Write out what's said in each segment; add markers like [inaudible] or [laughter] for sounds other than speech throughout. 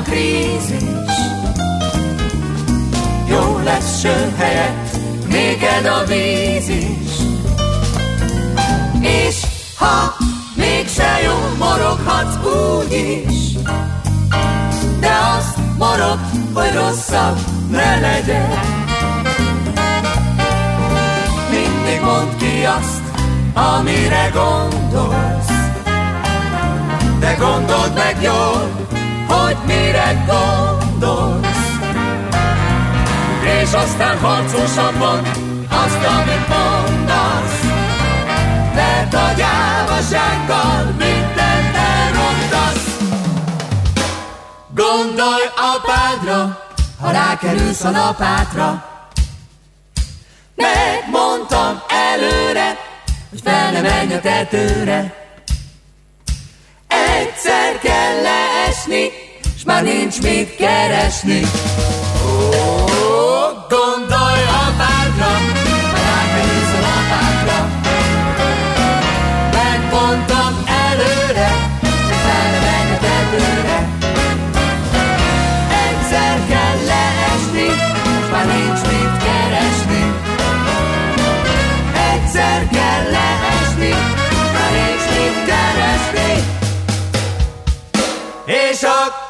a krízis. Jó lesz ső helyett, néked a víz is. És ha mégse jó, moroghatsz úgy is. De azt morog, hogy rosszabb ne legyen. Mindig mondd ki azt, amire gondolsz. De gondold meg jól, hogy mire gondolsz. És aztán harcosan mond azt, amit mondasz. Mert a gyávasággal mindent elrontasz. Gondolj apádra, ha rákerülsz a lapátra. Megmondtam előre, hogy fel ne menj a tetőre. Egyszer kell leesni, s már nincs mit keresni. Ó, gondolj apádra, rákerülsz a lapátra. Megmondtam előre, hogy fel ne menj a tetőre. Egyszer kell leesni, s már nincs mit keresni. Egyszer kell leesni, s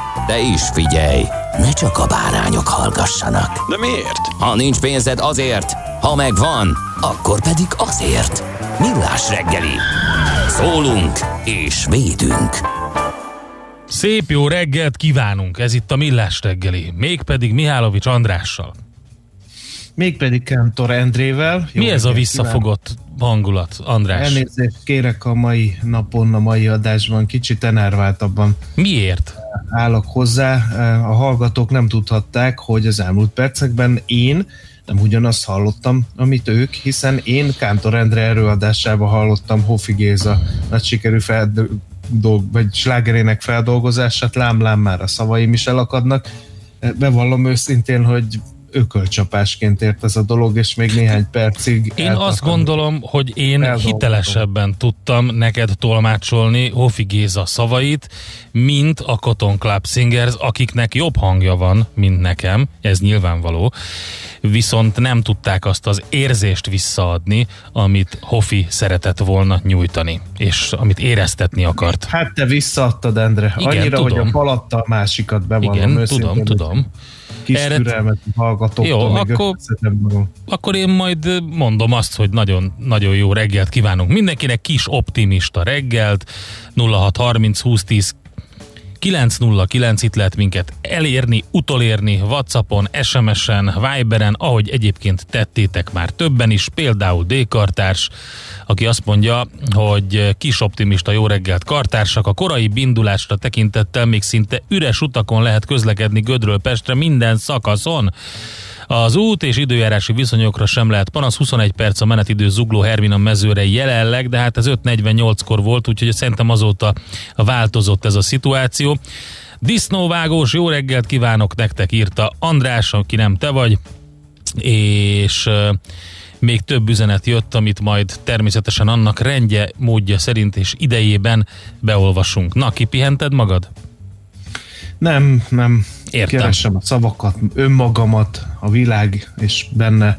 De is figyelj, ne csak a bárányok hallgassanak. De miért? Ha nincs pénzed azért, ha megvan, akkor pedig azért. Millás reggeli. Szólunk és védünk. Szép jó reggelt kívánunk, ez itt a Millás reggeli, mégpedig Mihálovics Andrással. Mégpedig Kántor Endrével. Jó Mi ez a visszafogott hangulat, András? Elnézést kérek a mai napon, a mai adásban, kicsit enerváltabban Miért? Állok hozzá. A hallgatók nem tudhatták, hogy az elmúlt percekben én nem ugyanazt hallottam, amit ők, hiszen én Kántor Endre előadásában hallottam Hofi Géza nagy sikerű feldolg, vagy slágerének feldolgozását, lám-lám már a szavaim is elakadnak. Bevallom őszintén, hogy ökölcsapásként ért ez a dolog, és még néhány percig Én azt gondolom, hogy én hitelesebben tudtam neked tolmácsolni Hofi Géza szavait, mint a Cotton Club Singers, akiknek jobb hangja van, mint nekem, ez nyilvánvaló, viszont nem tudták azt az érzést visszaadni, amit Hofi szeretett volna nyújtani, és amit éreztetni akart. Hát te visszaadtad, Endre. Igen, Annyira, tudom. hogy a palatta a másikat bevallom Igen, őszintén, tudom, tudom. Kis Erre- türelmet hallgatóktól, Jó, akkor- akkor én majd mondom azt, hogy nagyon, nagyon jó reggelt kívánunk mindenkinek, kis optimista reggelt, 0630 2010 909 itt lehet minket elérni, utolérni Whatsappon, SMS-en, Viberen, ahogy egyébként tettétek már többen is, például D. Aki azt mondja, hogy kis optimista jó reggelt kartársak, a korai indulásra tekintettel még szinte üres utakon lehet közlekedni Gödről Pestre minden szakaszon. Az út és időjárási viszonyokra sem lehet panasz, 21 perc a menetidő Zugló Hermina mezőre jelenleg, de hát ez 5.48-kor volt, úgyhogy szerintem azóta változott ez a szituáció. Disznóvágós, jó reggelt kívánok nektek, írta András, aki nem te vagy, és még több üzenet jött, amit majd természetesen annak rendje, módja szerint és idejében beolvasunk. Na, kipihented magad? Nem, nem. Értem. Keresem a szavakat, önmagamat, a világ és benne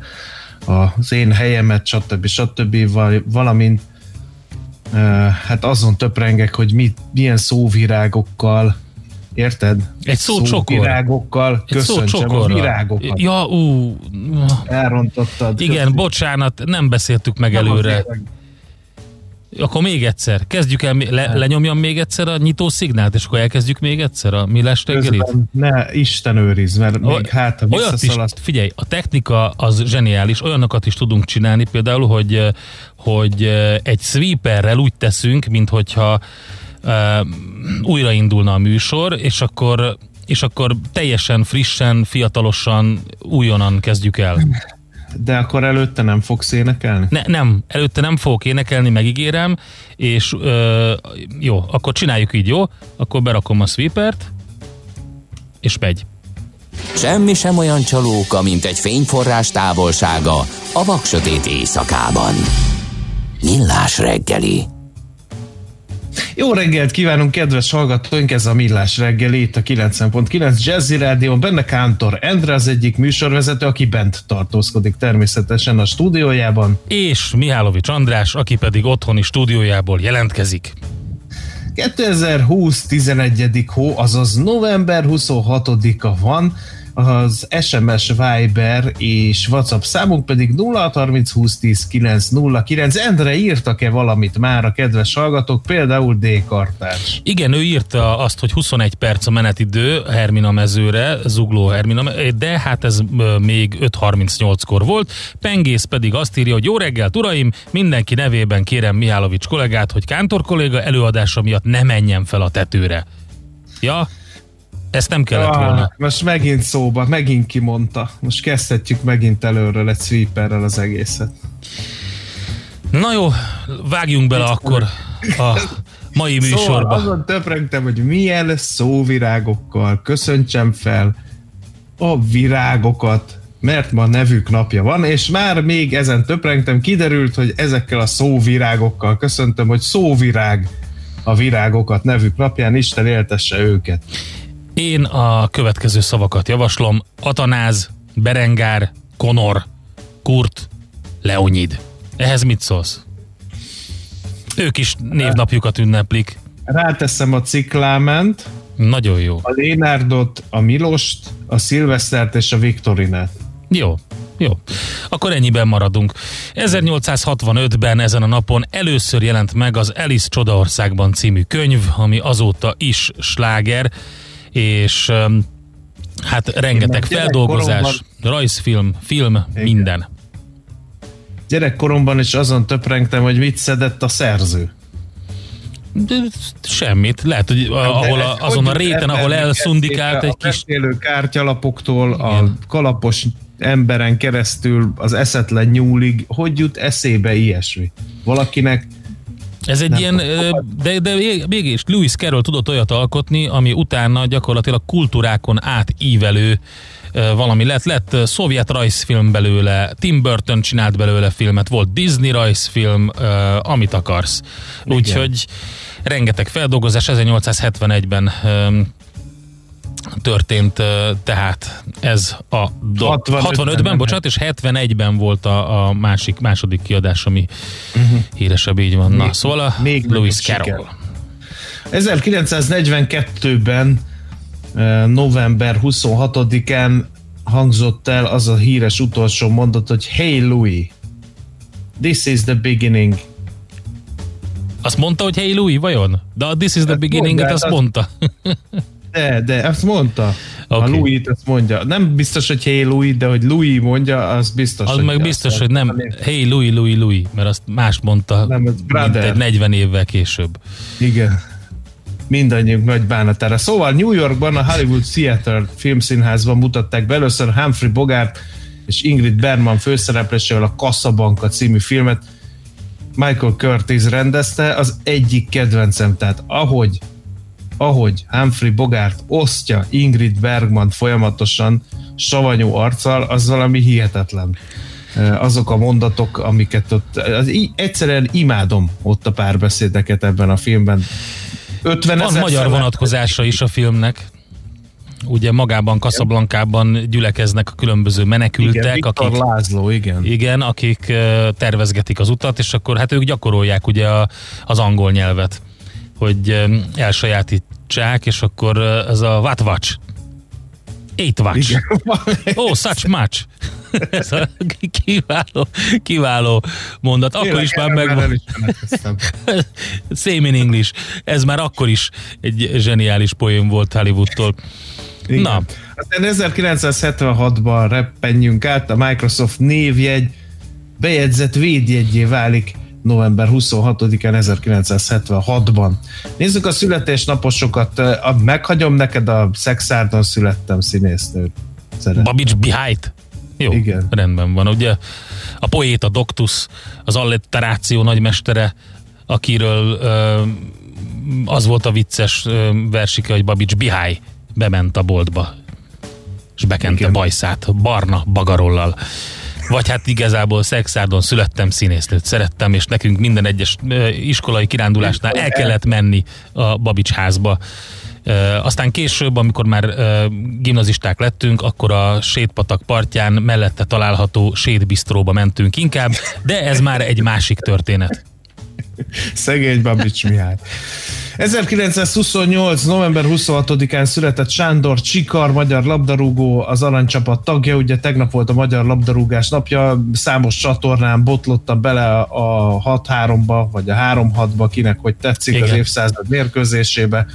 az én helyemet, stb. stb. val- valamint hát azon töprengek, hogy mit, milyen szóvirágokkal Érted? Egy szó csokor. Virágokkal Egy szó köszöntsem a csokorra. virágokat. Ja, ú, Elrontottad. igen, bocsánat, nem beszéltük meg Nem előre. Akkor még egyszer. Kezdjük el, le, lenyomjam még egyszer a nyitó szignált, és akkor elkezdjük még egyszer a millás reggelit? Ne Isten őriz, mert még hát, Olyat is, figyelj, a technika az zseniális, olyanokat is tudunk csinálni, például, hogy, hogy egy sweeperrel úgy teszünk, mint hogyha újraindulna a műsor, és akkor és akkor teljesen frissen, fiatalosan, újonnan kezdjük el. De akkor előtte nem fogsz énekelni? Ne, nem, előtte nem fogok énekelni, megígérem, és ö, jó, akkor csináljuk így, jó? Akkor berakom a sweepert, és megy. Semmi sem olyan csalóka, mint egy fényforrás távolsága a vaksötét éjszakában. Millás reggeli. Jó reggelt kívánunk, kedves hallgatóink! Ez a Millás reggel itt a 90.9 Jazzy Rádió. Benne Kántor Endre az egyik műsorvezető, aki bent tartózkodik természetesen a stúdiójában. És Mihálovics András, aki pedig otthoni stúdiójából jelentkezik. 2020 11. hó, azaz november 26-a van, az SMS Viber és WhatsApp számunk pedig 0630 20 10 909. Endre írtak-e valamit már a kedves hallgatók, például D. Kartárs? Igen, ő írta azt, hogy 21 perc a menetidő Hermina mezőre, Zugló Hermina, de hát ez még 5.38-kor volt. Pengész pedig azt írja, hogy jó reggelt, uraim, mindenki nevében kérem Mihálovics kollégát, hogy Kántor kolléga előadása miatt ne menjen fel a tetőre. Ja, ezt nem kellett volna. Ah, most megint szóba, megint kimondta. Most kezdhetjük megint előről egy sweeperrel az egészet. Na jó, vágjunk bele akkor a mai Szóval műsorba. azon töprengtem, hogy milyen szóvirágokkal köszöntsem fel a virágokat, mert ma nevük napja van, és már még ezen töprengtem, kiderült, hogy ezekkel a szóvirágokkal köszöntöm, hogy szóvirág a virágokat nevük napján, Isten éltesse őket. Én a következő szavakat javaslom. Atanáz, Berengár, Konor, Kurt, Leonid. Ehhez mit szólsz? Ők is névnapjukat ünneplik. Ráteszem a cikláment, Nagyon jó. a Lénárdot, a Milost, a Szilvesztert és a Viktorinát. Jó. Jó. Akkor ennyiben maradunk. 1865-ben ezen a napon először jelent meg az Alice Csodaországban című könyv, ami azóta is sláger, és hát rengeteg feldolgozás, rajzfilm, film, minden. Gyerekkoromban is azon töprengtem, hogy mit szedett a szerző. De semmit. Lehet, hogy a, ahol a, azon a réten, ahol elszundikált egy kis... A kártyalapoktól, a Igen. kalapos emberen keresztül az eszetlen nyúlig, hogy jut eszébe ilyesmi? Valakinek Ez egy Nem ilyen, de, de mégis Lewis Carroll tudott olyat alkotni, ami utána gyakorlatilag kultúrákon átívelő valami lett. Lett szovjet rajzfilm belőle, Tim Burton csinált belőle filmet, volt Disney rajzfilm, amit akarsz. Úgyhogy rengeteg feldolgozás 1871-ben ö, történt tehát ez a do- 65-ben, 65-ben, bocsánat, és 71-ben volt a, a másik, második kiadás, ami uh-huh. híresebb, így van. Na, Még- szóval a még nagyobb Carroll. siker. 1942-ben eh, november 26-án hangzott el az a híres utolsó mondat, hogy Hey Louis, this is the beginning. Azt mondta, hogy hey Louis, vajon? De a This is the Hát beginning mondja, azt hát mondta. [laughs] De, de, azt mondta. Okay. A. Louis azt mondja. Nem biztos, hogy Hey Louis, de hogy Louis mondja, az biztos. Az hogy meg biztos, hogy nem hey Louis, Louis, Louis, mert azt más mondta, Nem, ez mint egy 40 évvel később. Igen. Mindannyiunk nagy bánatára. Szóval New Yorkban a Hollywood Theater filmszínházban mutatták be először Humphrey Bogart és Ingrid Bergman főszereplésével a Casablanca című filmet. Michael Curtis rendezte, az egyik kedvencem, tehát ahogy ahogy Humphrey Bogart osztja Ingrid Bergman folyamatosan savanyú arccal, az valami hihetetlen. azok a mondatok, amiket ott, az, egyszerűen imádom ott a párbeszédeket ebben a filmben. 50 Van magyar vonatkozása is a filmnek. Ugye magában Kaszablankában gyülekeznek a különböző menekültek. Igen, Viktor akik, László, igen. Igen, akik tervezgetik az utat, és akkor hát ők gyakorolják ugye a, az angol nyelvet, hogy elsajátítsák, és akkor ez a what watch, eight watch. Oh, such much. [laughs] Ez a kiváló, kiváló mondat. Akkor Tényleg, is már megvan. [laughs] Same in English. Ez már akkor is egy zseniális poém volt Hollywoodtól. Igen. Na. Aztán 1976-ban reppenjünk át, a Microsoft névjegy bejegyzett védjegyé válik november 26-án 1976-ban. Nézzük a születésnaposokat. Meghagyom neked a Szexárdon születtem színésznőt. Babics Bihajt. Jó, Igen. rendben van. Ugye a poéta Doctus, az alliteráció nagymestere, akiről az volt a vicces versike, hogy Babics Bihály bement a boltba, és bekente Igen. bajszát barna bagarollal. Vagy hát igazából szexárdon születtem, színésznőt szerettem, és nekünk minden egyes iskolai kirándulásnál el kellett menni a Babics házba. Aztán később, amikor már gimnazisták lettünk, akkor a sétpatak partján mellette található sétbisztróba mentünk inkább, de ez már egy másik történet. Szegény Babics Mihály. 1928. november 26-án született Sándor Csikar, magyar labdarúgó, az aranycsapat tagja, ugye tegnap volt a magyar labdarúgás napja, számos csatornán botlotta bele a 6-3-ba, vagy a 3-6-ba, kinek hogy tetszik Igen. az évszázad mérkőzésébe.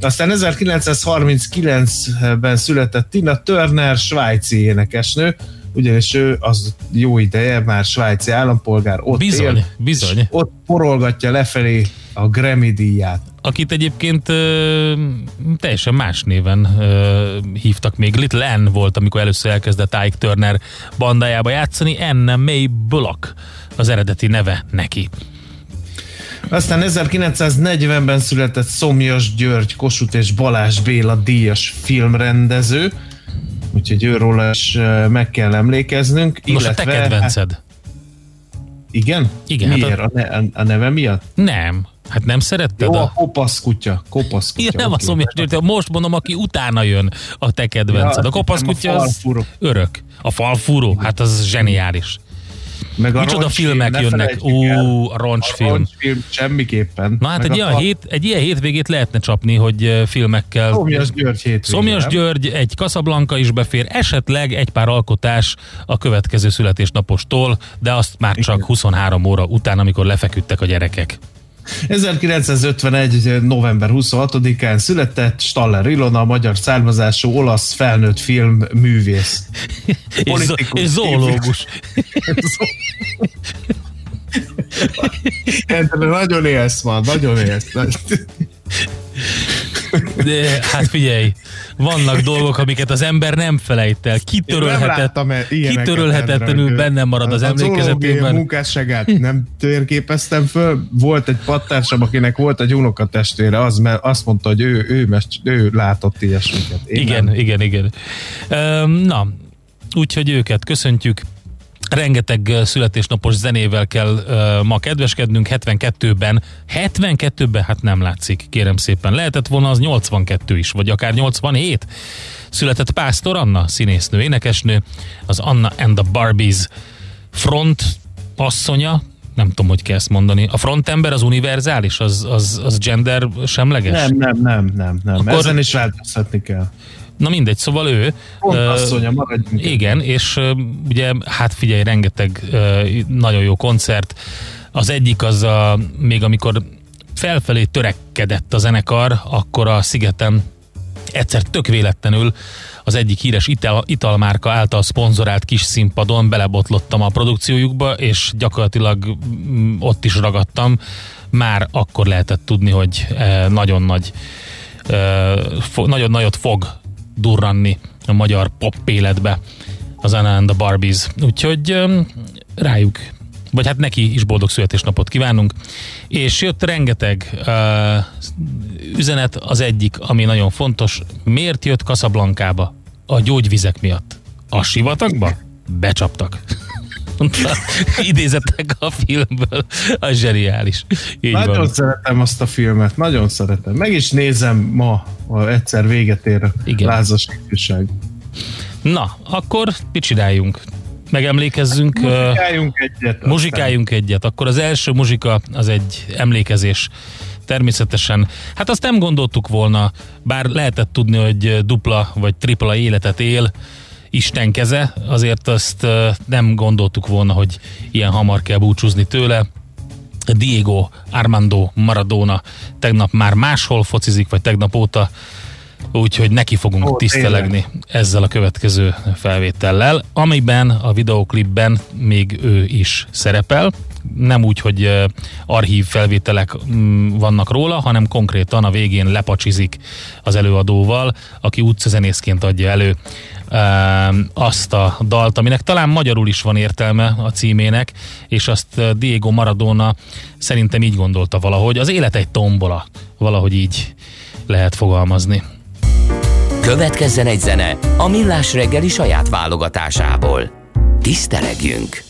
Aztán 1939-ben született Tina Turner, svájci énekesnő, ugyanis ő az jó ideje, már svájci állampolgár, ott bizony, él, bizony. ott porolgatja lefelé a Grammy díját. Akit egyébként ö, teljesen más néven ö, hívtak még. Little N volt, amikor először elkezdett Ike Turner bandájába játszani, Anna May Bullock az eredeti neve neki. Aztán 1940-ben született Szomjas György, Kossuth és Balázs Béla díjas filmrendező, úgyhogy őról is meg kell emlékeznünk. Most illetve, a te kedvenced. Hát, igen? Igen. Miért? Hát a, a, a neve miatt? Nem. Hát nem szeretted? Jó, a, a kopasz kutya. Kopasz kutya. Ja, nem okay. a szomjas györgy, most mondom, aki utána jön a te kedvenced. Ja, a kopasz kutya az örök. A falfúró, hát az zseniális. Meg a Micsoda filmek film, jönnek. Ú, a roncsfilm. A roncsfilm semmiképpen. Na hát egy ilyen, hét, egy ilyen hétvégét lehetne csapni, hogy filmekkel. Szomjas György hétvégén. Szomjas György, egy Kaszablanka is befér, esetleg egy pár alkotás a következő születésnapostól, de azt már csak Igen. 23 óra után, amikor lefeküdtek a gyerekek. 1951. november 26-án született Staller Ilona, magyar származású olasz felnőtt film művész. [laughs] és, és zoológus. [laughs] nagyon élsz ma, nagyon élsz. De hát figyelj, vannak dolgok, amiket az ember nem felejt el. Kitörölhetett, e- kitörölhetetlenül bennem marad az, az emlékezetében. A munkásságát nem térképeztem föl. Volt egy pattársam, akinek volt egy unokatestvére, az, mert azt mondta, hogy ő, ő, ő, ő látott ilyesmiket. Én igen, nem. igen, igen. Na, úgyhogy őket köszöntjük rengeteg születésnapos zenével kell ma kedveskednünk, 72-ben, 72-ben hát nem látszik, kérem szépen. Lehetett volna az 82 is, vagy akár 87. Született Pásztor Anna, színésznő, énekesnő, az Anna and the Barbies front asszonya, nem tudom, hogy kell ezt mondani. A frontember az univerzális, az, az, az gender semleges? Nem, nem, nem, nem, nem. Akkor... Ezen is változtatni kell. Na mindegy, szóval ő... Asszonya, maradjunk. Igen, és uh, ugye, hát figyelj, rengeteg uh, nagyon jó koncert. Az egyik az a, még amikor felfelé törekedett a zenekar, akkor a szigeten egyszer tök véletlenül az egyik híres ital, italmárka által szponzorált kis színpadon belebotlottam a produkciójukba, és gyakorlatilag mm, ott is ragadtam. Már akkor lehetett tudni, hogy nagyon nagy nagyon nagyot fog durranni a magyar pop életbe az Anna and the Barbies. Úgyhogy rájuk vagy hát neki is boldog születésnapot kívánunk. És jött rengeteg uh, üzenet, az egyik, ami nagyon fontos. Miért jött Casablanca-ba? A gyógyvizek miatt. A sivatagba? becsaptak. [laughs] Idézettek a filmből. A zseniális. Így nagyon van. szeretem azt a filmet, nagyon szeretem. Meg is nézem ma, ha egyszer véget ér a Igen. lázas ifjúság. Na, akkor mit csináljunk? Megemlékezzünk. ö, Muzsikáljunk egyet. aztán. Muzsikáljunk egyet. Akkor az első muzsika az egy emlékezés. Természetesen. Hát azt nem gondoltuk volna, bár lehetett tudni, hogy dupla vagy tripla életet él, Isten keze, azért azt nem gondoltuk volna, hogy ilyen hamar kell búcsúzni tőle. Diego Armando Maradona tegnap már máshol focizik, vagy tegnap óta, úgyhogy neki fogunk Ó, tisztelegni ezzel a következő felvétellel, amiben a videoklipben még ő is szerepel. Nem úgy, hogy archív felvételek mm, vannak róla, hanem konkrétan a végén lepacsizik az előadóval, aki utcazenészként adja elő ö, azt a dalt, aminek talán magyarul is van értelme a címének, és azt Diego Maradona szerintem így gondolta valahogy. Az élet egy tombola, valahogy így lehet fogalmazni. Következzen egy zene a Millás reggeli saját válogatásából. Tisztelegjünk!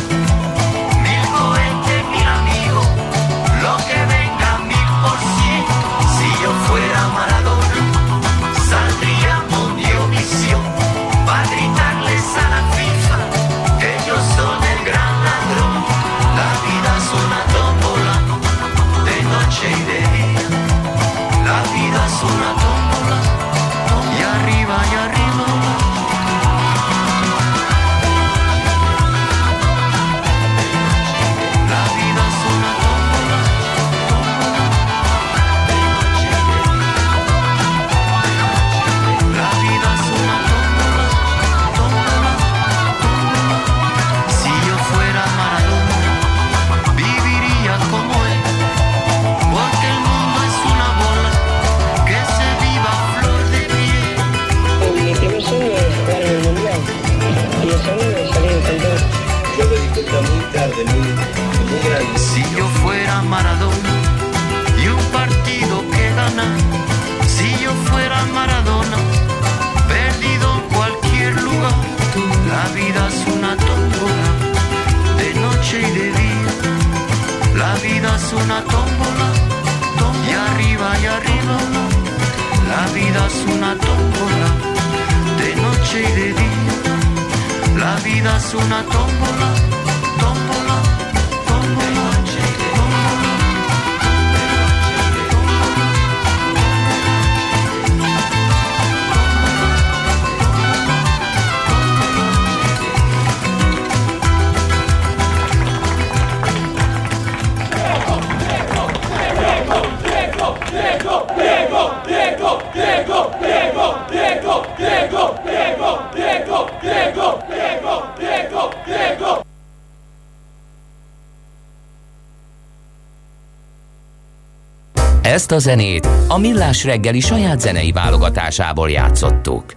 Ezt a zenét a Millás reggeli saját zenei válogatásából játszottuk.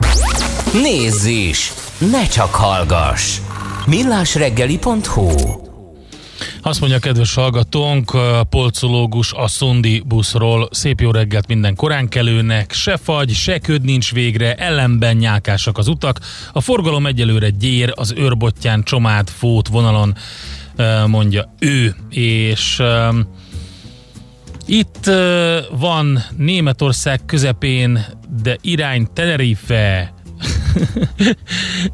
Nézz is! Ne csak hallgass! millásreggeli.hu Azt mondja kedves hallgatónk, a polcológus a Szondi buszról. Szép jó reggelt minden koránkelőnek, se fagy, se köd nincs végre, ellenben nyálkásak az utak. A forgalom egyelőre gyér, az őrbottyán csomád fót vonalon, mondja ő. És Itt van Németország közepén, de irány Tenerife.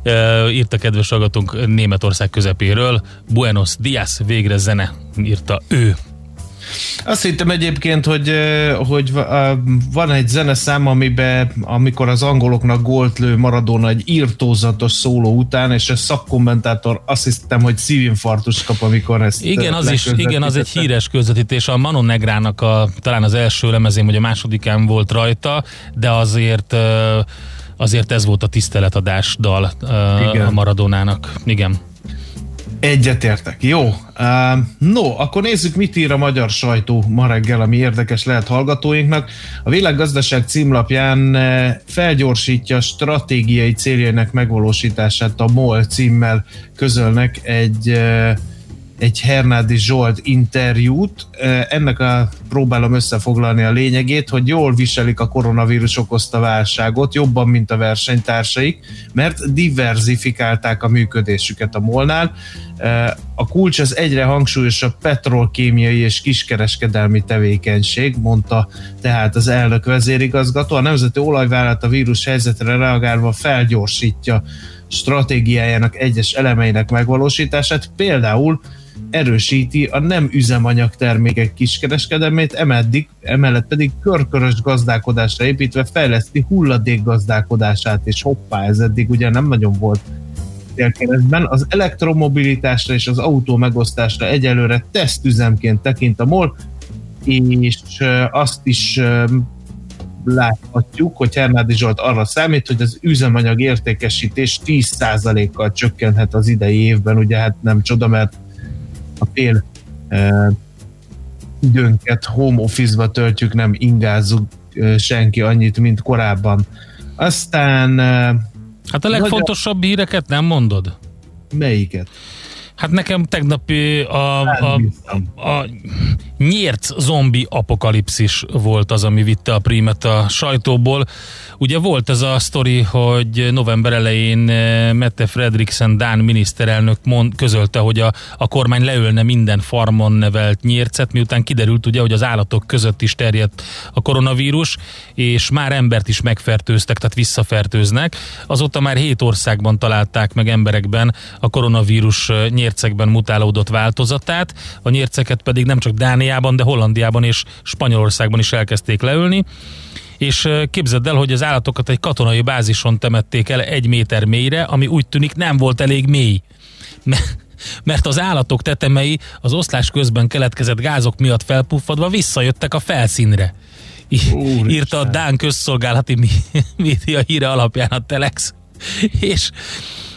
[laughs] írta kedves hallgatónk Németország közepéről. Buenos Dias, végre zene, írta ő. Azt hittem egyébként, hogy, hogy van egy zeneszám, amiben, amikor az angoloknak gólt lő Maradona egy írtózatos szóló után, és a szakkommentátor azt hittem, hogy szívinfarktus kap, amikor ezt Igen, az is, igen, az egy híres közvetítés. A Manon Negrának a, talán az első lemezén, vagy a másodikán volt rajta, de azért azért ez volt a tiszteletadás dal igen. a Maradonának. Igen. Egyetértek. Jó. No, akkor nézzük, mit ír a magyar sajtó ma reggel, ami érdekes lehet hallgatóinknak. A Világgazdaság címlapján felgyorsítja stratégiai céljainak megvalósítását a MOL címmel közölnek egy uh, egy Hernádi Zsolt interjút. Ennek a próbálom összefoglalni a lényegét, hogy jól viselik a koronavírus okozta válságot, jobban, mint a versenytársaik, mert diversifikálták a működésüket a molnál. A kulcs az egyre hangsúlyosabb petrolkémiai és kiskereskedelmi tevékenység, mondta tehát az elnök vezérigazgató. A Nemzeti Olajvállalat a vírus helyzetre reagálva felgyorsítja stratégiájának egyes elemeinek megvalósítását, például erősíti a nem üzemanyag termékek kiskereskedelmét, emeddig, emellett pedig körkörös gazdálkodásra építve fejleszti hulladék gazdálkodását, és hoppá, ez eddig ugye nem nagyon volt célkeresztben. Az elektromobilitásra és az autó megosztásra egyelőre tesztüzemként tekint a MOL, és azt is láthatjuk, hogy Hernádi Zsolt arra számít, hogy az üzemanyag értékesítés 10%-kal csökkenhet az idei évben, ugye hát nem csoda, mert a fél e, időnket home office-ba töltjük, nem ingázzuk e, senki annyit, mint korábban. Aztán... E, hát a legfontosabb magyar... híreket nem mondod? Melyiket? Hát nekem tegnap a, a, a, a nyírt zombi apokalipszis volt az, ami vitte a prímet a sajtóból. Ugye volt ez a sztori, hogy november elején Mette Fredriksen Dán miniszterelnök mond, közölte, hogy a, a kormány leülne minden farmon nevelt nyírcet, miután kiderült ugye, hogy az állatok között is terjedt a koronavírus, és már embert is megfertőztek, tehát visszafertőznek. Azóta már hét országban találták meg emberekben a koronavírus eh, nyércekben mutálódott változatát. A nyérceket pedig nem csak Dániában, de Hollandiában és Spanyolországban is elkezdték leülni és képzeld el, hogy az állatokat egy katonai bázison temették el egy méter mélyre, ami úgy tűnik nem volt elég mély. [laughs] Mert az állatok tetemei az oszlás közben keletkezett gázok miatt felpuffadva visszajöttek a felszínre. Úristen. Írta a Dán közszolgálati [laughs] média híre alapján a Telex. És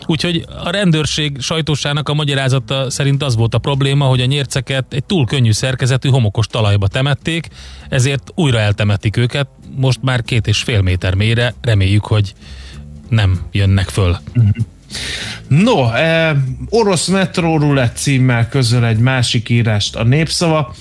Úgyhogy a rendőrség sajtósának a magyarázata szerint az volt a probléma, hogy a nyérceket egy túl könnyű szerkezetű homokos talajba temették, ezért újra eltemetik őket, most már két és fél méter mélyre, reméljük, hogy nem jönnek föl. No, eh, orosz metróról lett címmel közöl egy másik írást a népszava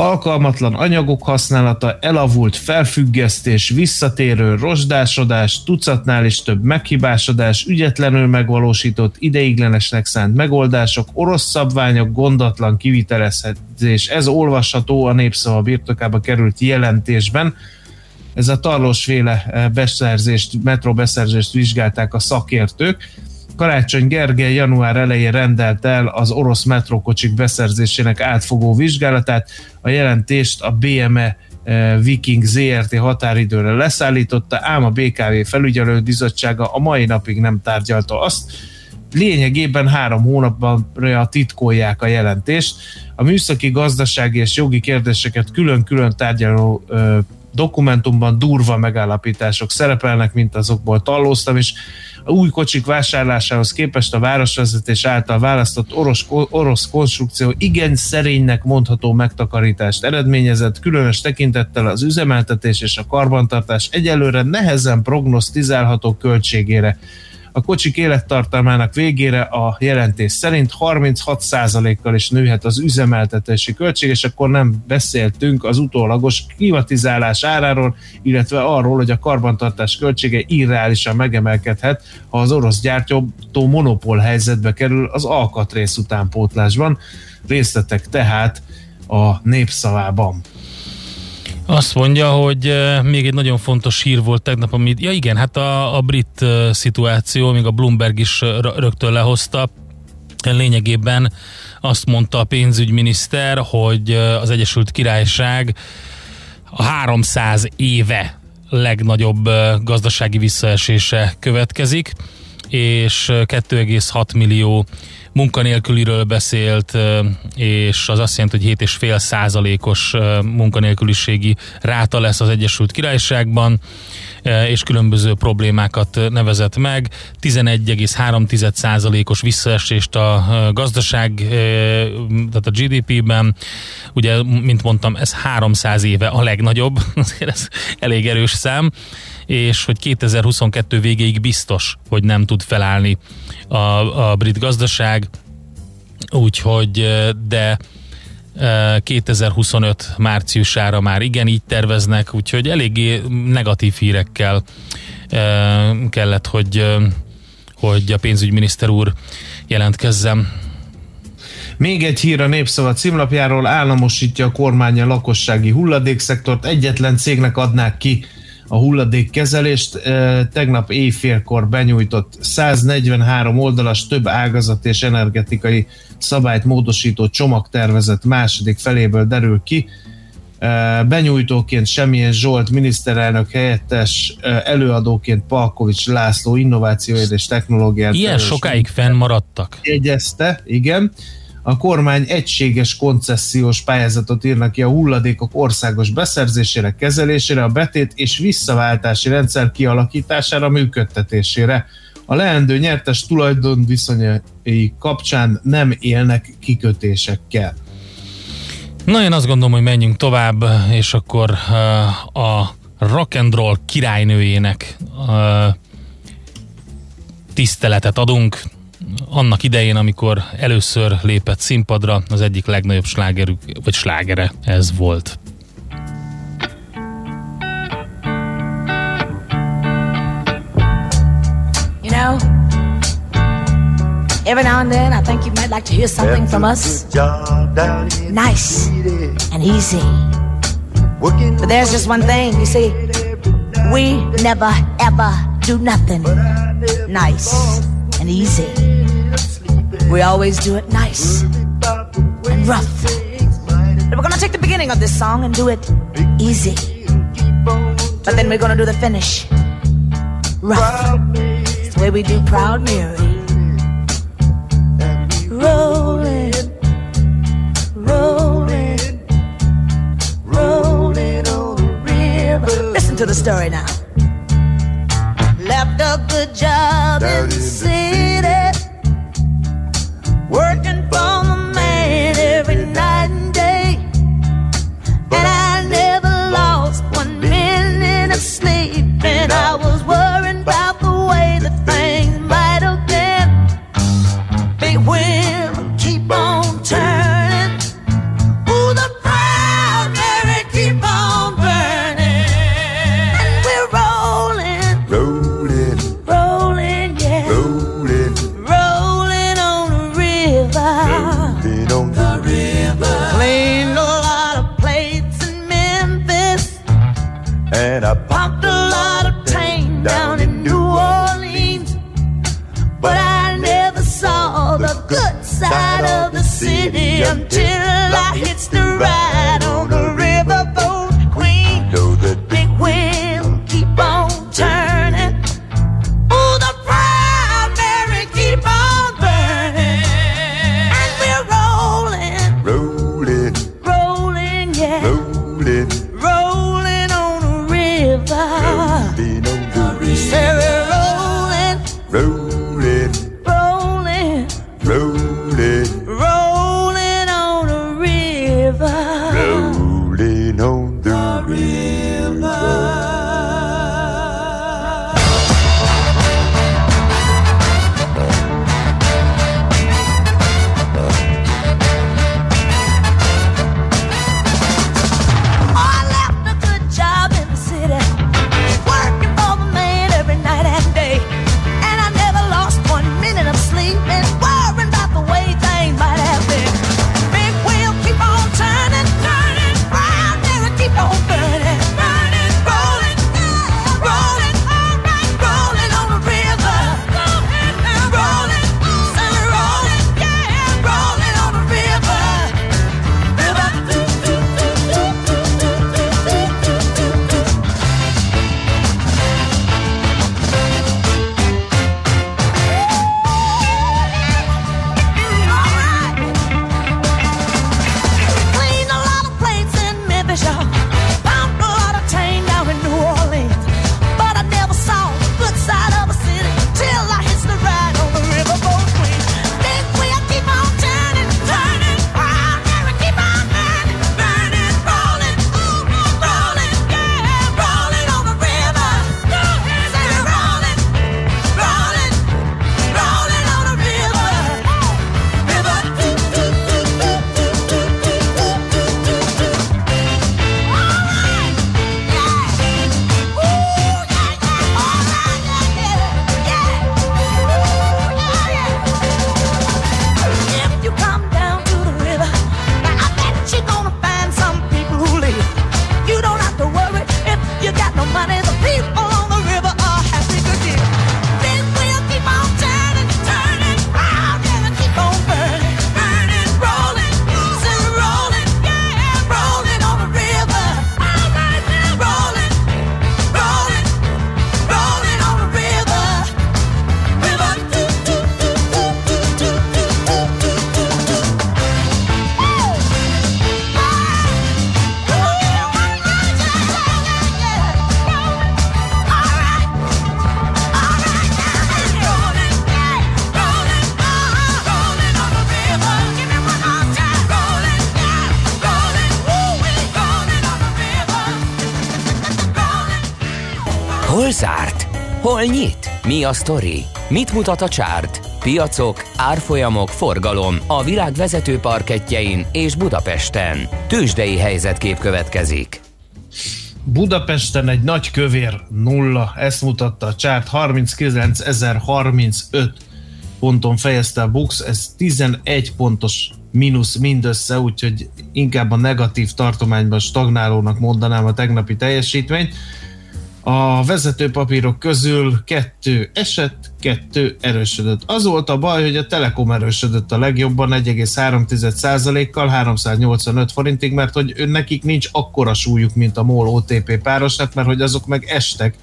alkalmatlan anyagok használata, elavult felfüggesztés, visszatérő rozsdásodás, tucatnál is több meghibásodás, ügyetlenül megvalósított ideiglenesnek szánt megoldások, orosz szabványok, gondatlan kivitelezés. Ez olvasható a népszava birtokába került jelentésben. Ez a tarlósféle beszerzést, metró beszerzést vizsgálták a szakértők Karácsony Gergely január elején rendelt el az orosz metrókocsik beszerzésének átfogó vizsgálatát. A jelentést a BME eh, Viking ZRT határidőre leszállította, ám a BKV felügyelő bizottsága a mai napig nem tárgyalta azt, lényegében három hónapban titkolják a jelentést. A műszaki, gazdasági és jogi kérdéseket külön-külön tárgyaló ö, dokumentumban durva megállapítások szerepelnek, mint azokból tallóztam, és a új kocsik vásárlásához képest a városvezetés által választott orosz, orosz konstrukció igen szerénynek mondható megtakarítást eredményezett, különös tekintettel az üzemeltetés és a karbantartás egyelőre nehezen prognosztizálható költségére a kocsik élettartalmának végére a jelentés szerint 36%-kal is nőhet az üzemeltetési költség, és akkor nem beszéltünk az utólagos klimatizálás áráról, illetve arról, hogy a karbantartás költsége irreálisan megemelkedhet, ha az orosz gyártó monopól helyzetbe kerül az alkatrész utánpótlásban. Részletek tehát a népszavában. Azt mondja, hogy eh, még egy nagyon fontos hír volt tegnap, amit, ja igen, hát a, a brit eh, szituáció, még a Bloomberg is eh, rö- rögtön lehozta, lényegében azt mondta a pénzügyminiszter, hogy az Egyesült Királyság a 300 éve legnagyobb gazdasági visszaesése következik, és eh, 2,6 millió munkanélküliről beszélt, és az azt jelenti, hogy 7,5 százalékos munkanélküliségi ráta lesz az Egyesült Királyságban, és különböző problémákat nevezett meg. 11,3 százalékos visszaesést a gazdaság, tehát a GDP-ben. Ugye, mint mondtam, ez 300 éve a legnagyobb, [laughs] azért ez elég erős szám és hogy 2022 végéig biztos, hogy nem tud felállni a, a brit gazdaság, úgyhogy de 2025 márciusára már igen így terveznek, úgyhogy eléggé negatív hírekkel kellett, hogy, hogy a pénzügyminiszter úr jelentkezzem. Még egy hír a Népszava címlapjáról. Államosítja a kormány a lakossági hulladékszektort, egyetlen cégnek adnák ki a hulladékkezelést. Tegnap éjfélkor benyújtott 143 oldalas több ágazat és energetikai szabályt módosító csomagtervezet második feléből derül ki. Benyújtóként Semmilyen Zsolt miniszterelnök helyettes, előadóként Palkovics László innovációért és technológiát Ilyen sokáig fennmaradtak. jegyezte, igen. A kormány egységes koncesziós pályázatot írnak ki a hulladékok országos beszerzésére, kezelésére, a betét és visszaváltási rendszer kialakítására, működtetésére. A leendő nyertes tulajdonviszonyai kapcsán nem élnek kikötésekkel. Na én azt gondolom, hogy menjünk tovább, és akkor uh, a rock and roll királynőjének uh, tiszteletet adunk. Annak idején, amikor először lépett színpadra, az egyik legnagyobb slágerük, vagy slágere ez volt. You know, every now and then I think you might like to hear something from us. Nice and easy. But there's just one thing, you see, we never ever do nothing nice and easy. We always do it nice and rough. But we're gonna take the beginning of this song and do it easy. But then we're gonna do the finish rough. It's the way we do Proud Mary. Rolling, rolling, rolling on the river. Listen to the story now. Left a good job in the city, Hol nyit? Mi a sztori? Mit mutat a csárt? Piacok, árfolyamok, forgalom a világ vezető parketjein és Budapesten. Tősdei helyzetkép következik. Budapesten egy nagy kövér nulla, ezt mutatta a csárt, 39.035 ponton fejezte a Bux, ez 11 pontos mínusz mindössze, úgyhogy inkább a negatív tartományban stagnálónak mondanám a tegnapi teljesítményt. A vezető papírok közül kettő esett, kettő erősödött. Az volt a baj, hogy a Telekom erősödött a legjobban 1,3%-kal 385 forintig, mert hogy nekik nincs akkora súlyuk, mint a MOL OTP párosnak, mert hogy azok meg estek,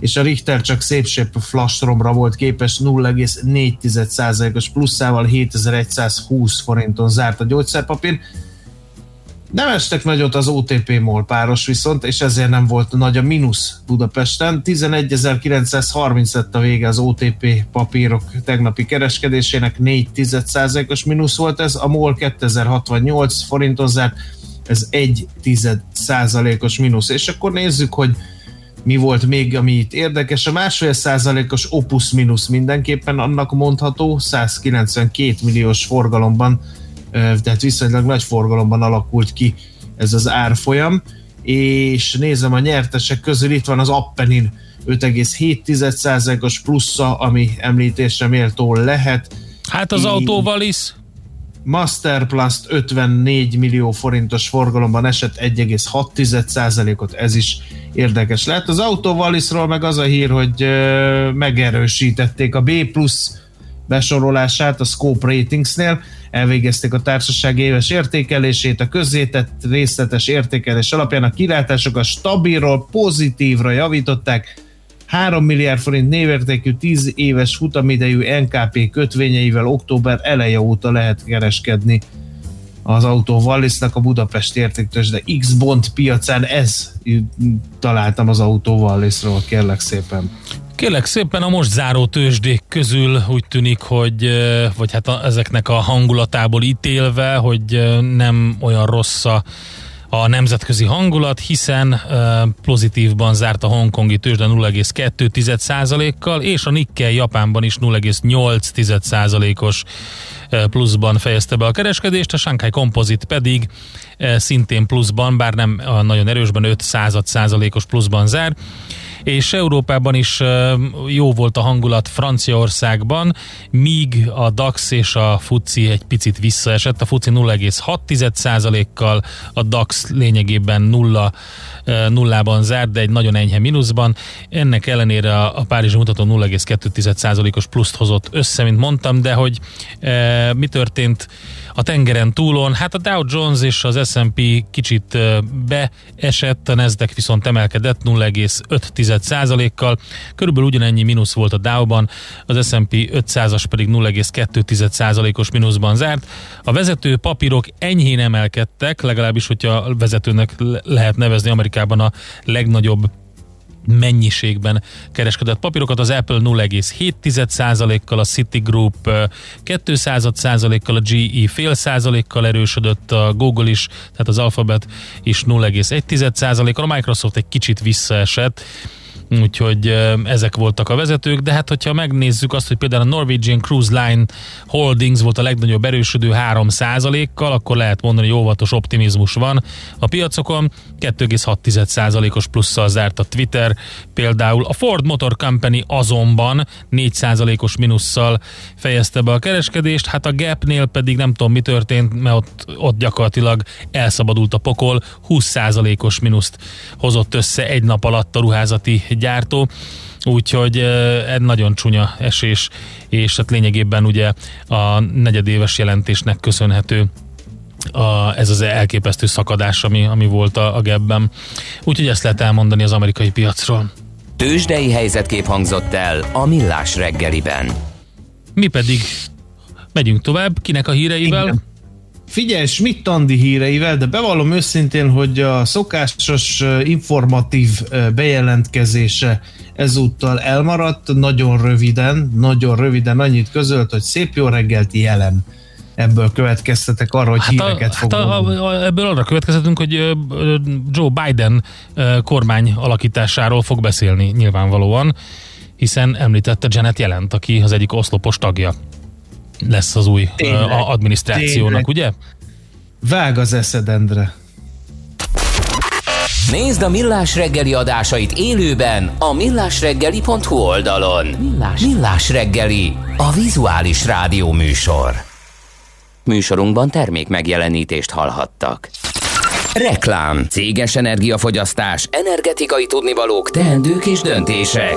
és a Richter csak szépsebb flastromra volt képes 0,4%-os pluszával 7120 forinton zárt a gyógyszerpapír. Nem estek nagyot az OTP MOL páros viszont, és ezért nem volt nagy a mínusz Budapesten. 11.930 lett a vége az OTP papírok tegnapi kereskedésének, 4% os mínusz volt ez, a MOL 2068 forinton zárt, ez 1% os mínusz. És akkor nézzük, hogy mi volt még, ami itt érdekes. A másfél százalékos opus mínusz mindenképpen annak mondható, 192 milliós forgalomban tehát viszonylag nagy forgalomban alakult ki ez az árfolyam, és nézem a nyertesek közül, itt van az Appenin 5,7%-os plusza, ami említésre méltó lehet. Hát az autóval is. Masterplast 54 millió forintos forgalomban esett 1,6%-ot, ez is érdekes lehet. Az autóvalisról meg az a hír, hogy megerősítették a B plusz besorolását a Scope Ratingsnél, elvégezték a társaság éves értékelését, a közzétett részletes értékelés alapján a kilátásokat stabilról pozitívra javították, 3 milliárd forint névértékű 10 éves futamidejű NKP kötvényeivel október eleje óta lehet kereskedni. Az autó Wallisnak a Budapest értéktős, de X-Bond piacán ez találtam az autó Wallisról, kérlek szépen. Kérlek szépen a most záró tőzsdék közül úgy tűnik, hogy vagy hát a, ezeknek a hangulatából ítélve, hogy nem olyan rossz a a nemzetközi hangulat, hiszen uh, pozitívban zárt a hongkongi tőzsde 0,2%-kal, és a Nikkei Japánban is 0,8%-os uh, pluszban fejezte be a kereskedést, a Shanghai Composite pedig uh, szintén pluszban, bár nem a nagyon erősben 5 százalékos pluszban zár és Európában is jó volt a hangulat Franciaországban, míg a DAX és a FUCI egy picit visszaesett, a FUCI 0,6%-kal, a DAX lényegében nulla nullában zárt, de egy nagyon enyhe mínuszban. Ennek ellenére a, a Párizsi mutató 0,2%-os pluszt hozott össze, mint mondtam, de hogy e, mi történt a tengeren túlon. Hát a Dow Jones és az S&P kicsit beesett, a Nasdaq viszont emelkedett 0,5%-kal. Körülbelül ugyanennyi mínusz volt a Dow-ban, az S&P 500-as pedig 0,2%-os mínuszban zárt. A vezető papírok enyhén emelkedtek, legalábbis, hogyha vezetőnek lehet nevezni Amerikában a legnagyobb mennyiségben kereskedett papírokat. Az Apple 0,7%-kal, a Citigroup 2%-kal, a GE fél százalékkal erősödött, a Google is, tehát az Alphabet is 0,1%-kal, a Microsoft egy kicsit visszaesett, úgyhogy ezek voltak a vezetők, de hát hogyha megnézzük azt, hogy például a Norwegian Cruise Line Holdings volt a legnagyobb erősödő 3%-kal, akkor lehet mondani, hogy óvatos optimizmus van a piacokon, 2,6%-os plusszal zárt a Twitter, például a Ford Motor Company azonban 4%-os minusszal fejezte be a kereskedést, hát a Gapnél pedig nem tudom mi történt, mert ott, ott gyakorlatilag elszabadult a pokol, 20%-os minuszt hozott össze egy nap alatt a ruházati gyártó, úgyhogy egy nagyon csúnya esés, és hát lényegében ugye a negyedéves jelentésnek köszönhető a, ez az elképesztő szakadás, ami, ami volt a, a gebben. Úgyhogy ezt lehet elmondani az amerikai piacról. Tőzsdei helyzetkép hangzott el a Millás reggeliben. Mi pedig megyünk tovább, kinek a híreivel? Igen. Figyelj, Schmidt Andi híreivel, de bevallom őszintén, hogy a szokásos informatív bejelentkezése ezúttal elmaradt, nagyon röviden, nagyon röviden annyit közölt, hogy szép jó reggelt jelen. Ebből következtetek arra, hogy hát híreket fog hát a, a, Ebből arra következtetünk, hogy Joe Biden kormány alakításáról fog beszélni nyilvánvalóan, hiszen említette Janet Jelent, aki az egyik oszlopos tagja lesz az új tényleg, adminisztrációnak, tényleg. ugye? Vág az eszed, Endre. Nézd a Millás reggeli adásait élőben a millásreggeli.hu oldalon. Millás, Millás reggeli, a vizuális rádió műsor. Műsorunkban termék megjelenítést hallhattak. Reklám, céges energiafogyasztás, energetikai tudnivalók, teendők és döntések.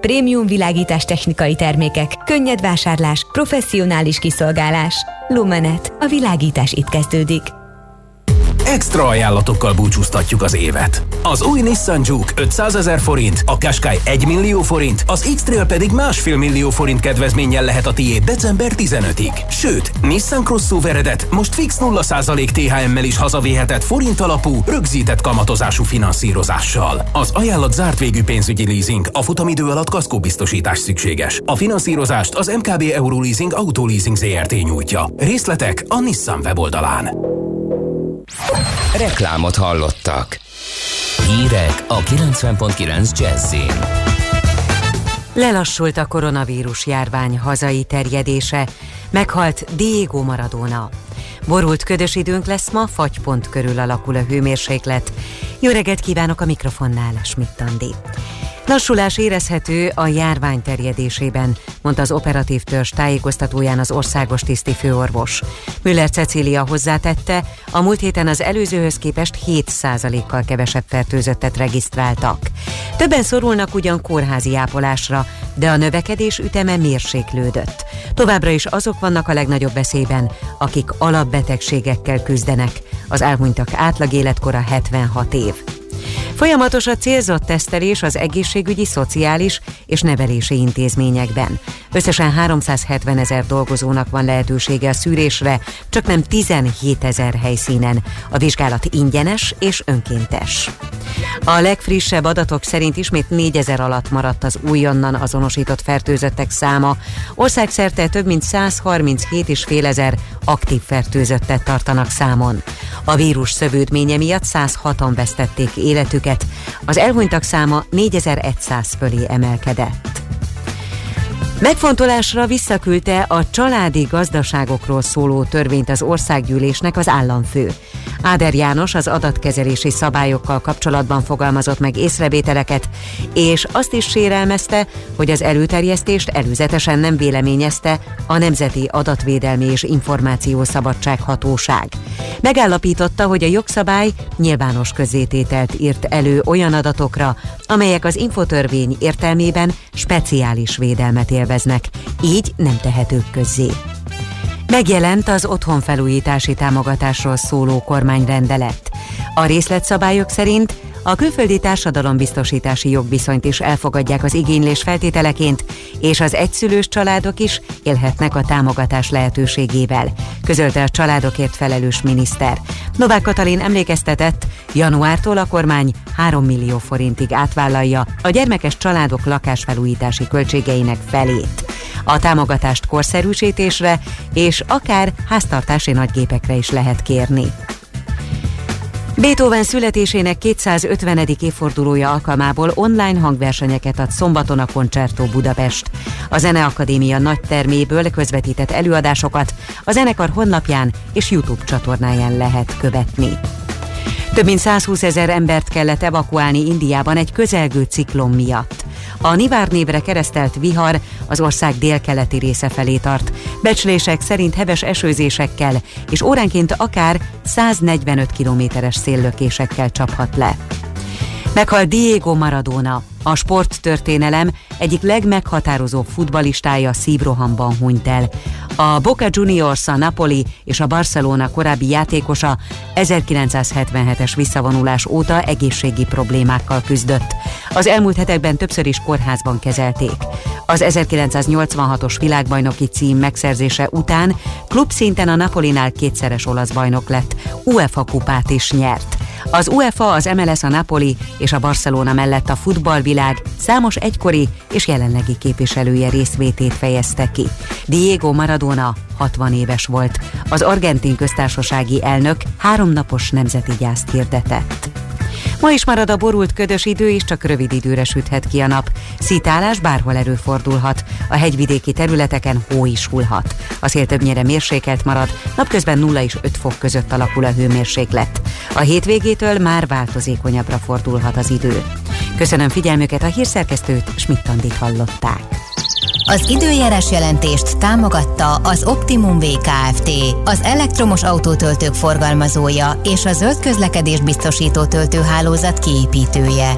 Prémium világítás technikai termékek, könnyed vásárlás, professzionális kiszolgálás. Lumenet. A világítás itt kezdődik. Extra ajánlatokkal búcsúztatjuk az évet. Az új Nissan Juke 500 ezer forint, a Qashqai 1 millió forint, az X-Trail pedig másfél millió forint kedvezménnyel lehet a tiéd december 15-ig. Sőt, Nissan Crossoveredet most fix 0% THM-mel is hazavéhetett forint alapú, rögzített kamatozású finanszírozással. Az ajánlat zárt végű pénzügyi leasing, a futamidő alatt kaszkóbiztosítás szükséges. A finanszírozást az MKB Euroleasing Autoleasing ZRT nyújtja. Részletek a Nissan weboldalán. Reklámot hallottak. Hírek a 90.9 Jazzin. Lelassult a koronavírus járvány hazai terjedése, meghalt Diego Maradona. Borult ködös időnk lesz ma, fagypont körül alakul a hőmérséklet. Jó reggelt kívánok a mikrofonnál, Schmidt Andi. Lassulás érezhető a járvány terjedésében, mondta az operatív törzs tájékoztatóján az országos tiszti főorvos. Müller Cecília hozzátette, a múlt héten az előzőhöz képest 7%-kal kevesebb fertőzöttet regisztráltak. Többen szorulnak ugyan kórházi ápolásra, de a növekedés üteme mérséklődött. Továbbra is azok vannak a legnagyobb veszélyben, akik alapbetegségekkel küzdenek. Az elhunytak átlag életkora 76 év. Folyamatos a célzott tesztelés az egészségügyi, szociális és nevelési intézményekben. Összesen 370 ezer dolgozónak van lehetősége a szűrésre, csak nem 17 ezer helyszínen. A vizsgálat ingyenes és önkéntes. A legfrissebb adatok szerint ismét 4000 alatt maradt az újonnan azonosított fertőzöttek száma. Országszerte több mint 137,5 ezer aktív fertőzöttet tartanak számon. A vírus szövődménye miatt 106-an vesztették életüket, az elhunytak száma 4100 fölé emelkedett. Megfontolásra visszaküldte a családi gazdaságokról szóló törvényt az országgyűlésnek az államfő. Áder János az adatkezelési szabályokkal kapcsolatban fogalmazott meg észrevételeket, és azt is sérelmezte, hogy az előterjesztést előzetesen nem véleményezte a Nemzeti Adatvédelmi és Információszabadság Hatóság. Megállapította, hogy a jogszabály nyilvános közzétételt írt elő olyan adatokra, amelyek az infotörvény értelmében speciális védelmet élveznek, így nem tehetők közzé. Megjelent az otthonfelújítási támogatásról szóló kormányrendelet. A részletszabályok szerint a külföldi társadalombiztosítási jogviszonyt is elfogadják az igénylés feltételeként, és az egyszülős családok is élhetnek a támogatás lehetőségével, közölte a családokért felelős miniszter. Novák Katalin emlékeztetett, januártól a kormány 3 millió forintig átvállalja a gyermekes családok lakásfelújítási költségeinek felét. A támogatást korszerűsítésre és akár háztartási nagygépekre is lehet kérni. Beethoven születésének 250. évfordulója alkalmából online hangversenyeket ad szombaton a Concerto Budapest. A Zeneakadémia nagy terméből közvetített előadásokat a zenekar honlapján és YouTube csatornáján lehet követni. Több mint 120 ezer embert kellett evakuálni Indiában egy közelgő ciklon miatt. A Nivár névre keresztelt vihar az ország délkeleti része felé tart. Becslések szerint heves esőzésekkel és óránként akár 145 kilométeres széllökésekkel csaphat le. Meghal Diego Maradona, a sporttörténelem egyik legmeghatározóbb futbalistája szívrohamban hunyt el. A Boca Juniors, a Napoli és a Barcelona korábbi játékosa 1977-es visszavonulás óta egészségi problémákkal küzdött. Az elmúlt hetekben többször is kórházban kezelték. Az 1986-os világbajnoki cím megszerzése után klubszinten a Napolinál kétszeres olasz bajnok lett, UEFA kupát is nyert. Az UEFA, az MLS, a Napoli és a Barcelona mellett a futballvilág számos egykori és jelenlegi képviselője részvétét fejezte ki. Diego Maradona 60 éves volt. Az argentin köztársasági elnök háromnapos nemzeti gyászt hirdetett. Ma is marad a borult ködös idő, és csak rövid időre süthet ki a nap. Szítálás bárhol előfordulhat. A hegyvidéki területeken hó is hullhat. A szél többnyire mérsékelt marad, napközben 0 és 5 fok között alakul a hőmérséklet. A hétvégétől már változékonyabbra fordulhat az idő. Köszönöm figyelmüket a hírszerkesztőt, Schmidt-Tandit hallották. Az időjárás jelentést támogatta az Optimum VKFT, az elektromos autótöltők forgalmazója és a zöld közlekedés biztosító töltőhálózat kiépítője.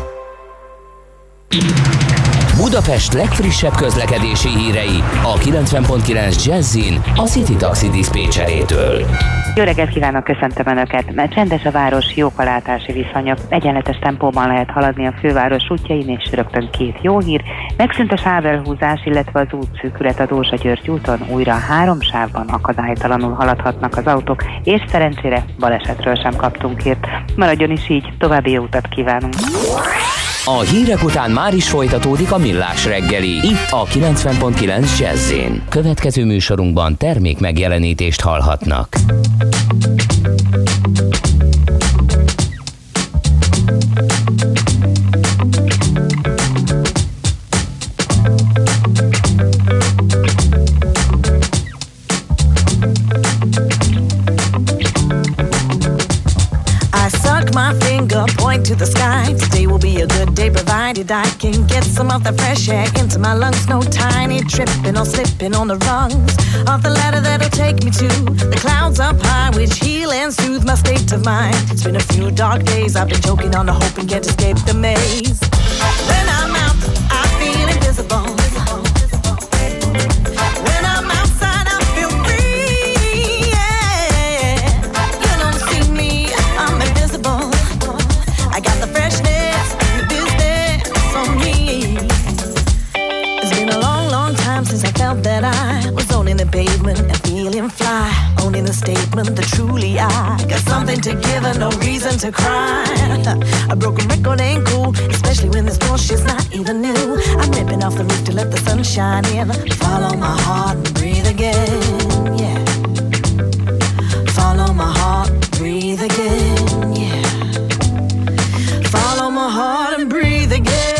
Budapest legfrissebb közlekedési hírei a 90.9 Jazzin a City Taxi Dispécsejétől. Jó reggelt kívánok, köszöntöm Önöket! Mert csendes a város, jók a látási viszonyok, egyenletes tempóban lehet haladni a főváros útjain, és rögtön két jó hír. Megszűnt a sávelhúzás, illetve az útszűkület a Dózsa György úton, újra három sávban akadálytalanul haladhatnak az autók, és szerencsére balesetről sem kaptunk hírt. Maradjon is így, további jó utat kívánunk! A hírek után már is folytatódik a millás reggeli, itt a 90.9 jazz Következő műsorunkban termék megjelenítést hallhatnak. to the sky. A good day provided I can get some of the fresh air into my lungs. No tiny tripping or slipping on the rungs of the ladder that'll take me to the clouds up high, which heal and soothe my state of mind. It's been a few dark days. I've been choking on the hope and can't escape the maze. When I'm out, I feel invisible. Statement that truly I got something to give and no reason to cry. A broken record ain't cool, especially when this bullshit's not even new. I'm ripping off the roof to let the sun shine in. Follow my heart and breathe again, yeah. Follow my heart, breathe again, yeah. Follow my heart and breathe again.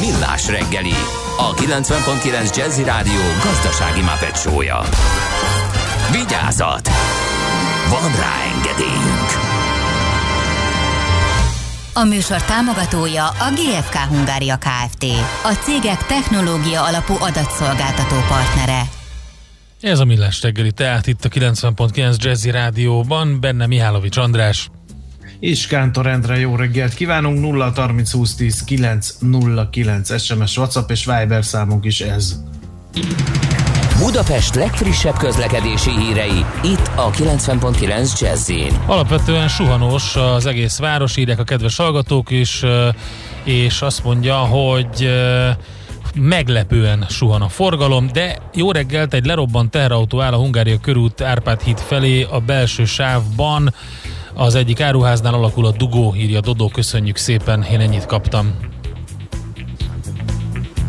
Millás reggeli, a 90.9 Jazzy Rádió gazdasági mapetsója. Vigyázat! Van rá engedélyünk! A műsor támogatója a GFK Hungária Kft. A cégek technológia alapú adatszolgáltató partnere. Ez a Millás reggeli, tehát itt a 90.9 Jazzy Rádióban, benne Mihálovics András. És Kántor Endre, jó reggelt kívánunk, 0 30 20 10 909 SMS, WhatsApp és Viber számunk is ez. Budapest legfrissebb közlekedési hírei, itt a 90.9 jazz Alapvetően suhanós az egész város, írják a kedves hallgatók is, és azt mondja, hogy meglepően suhan a forgalom, de jó reggelt, egy lerobbant teherautó áll a Hungária körút Árpád híd felé a belső sávban. Az egyik áruháznál alakul a dugó, írja Dodó, köszönjük szépen, én ennyit kaptam.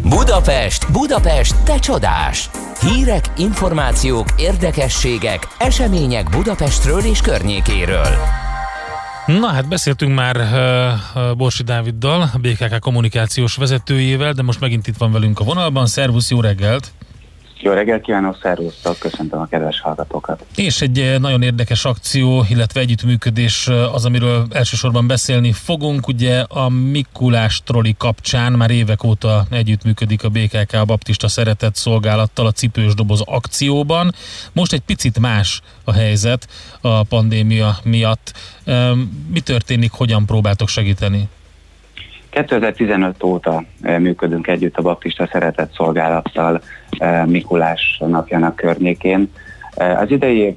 Budapest, Budapest, te csodás! Hírek, információk, érdekességek, események Budapestről és környékéről. Na hát beszéltünk már uh, Borsi Dáviddal, a BKK kommunikációs vezetőjével, de most megint itt van velünk a vonalban. Szervusz, jó reggelt! Jó reggelt kívánok, szervusztok, köszöntöm a kedves hallgatókat. És egy eh, nagyon érdekes akció, illetve együttműködés eh, az, amiről elsősorban beszélni fogunk. Ugye a Mikulás troli kapcsán már évek óta együttműködik a BKK a Baptista Szeretett Szolgálattal a Cipős Doboz akcióban. Most egy picit más a helyzet a pandémia miatt. Mi történik, hogyan próbáltok segíteni? 2015 óta működünk együtt a Baptista Szeretett Szolgálattal Mikulás napjának környékén. Az idei év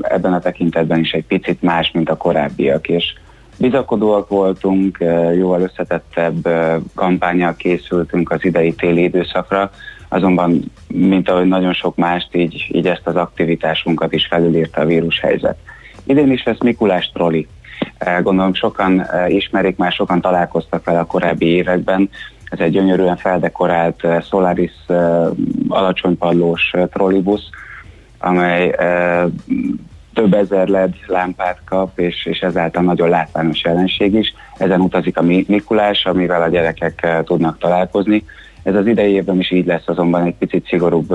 ebben a tekintetben is egy picit más, mint a korábbiak, és bizakodóak voltunk, jóval összetettebb kampányjal készültünk az idei téli időszakra, azonban, mint ahogy nagyon sok mást, így, így ezt az aktivitásunkat is felülírta a vírushelyzet. Idén is lesz Mikulás troli. Gondolom sokan ismerik, már sokan találkoztak vele a korábbi években. Ez egy gyönyörűen feldekorált Solaris alacsonypallós trollibusz, amely több ezer LED lámpát kap, és, és ezáltal nagyon látványos jelenség is. Ezen utazik a Mikulás, amivel a gyerekek tudnak találkozni. Ez az idei évben is így lesz, azonban egy picit szigorúbb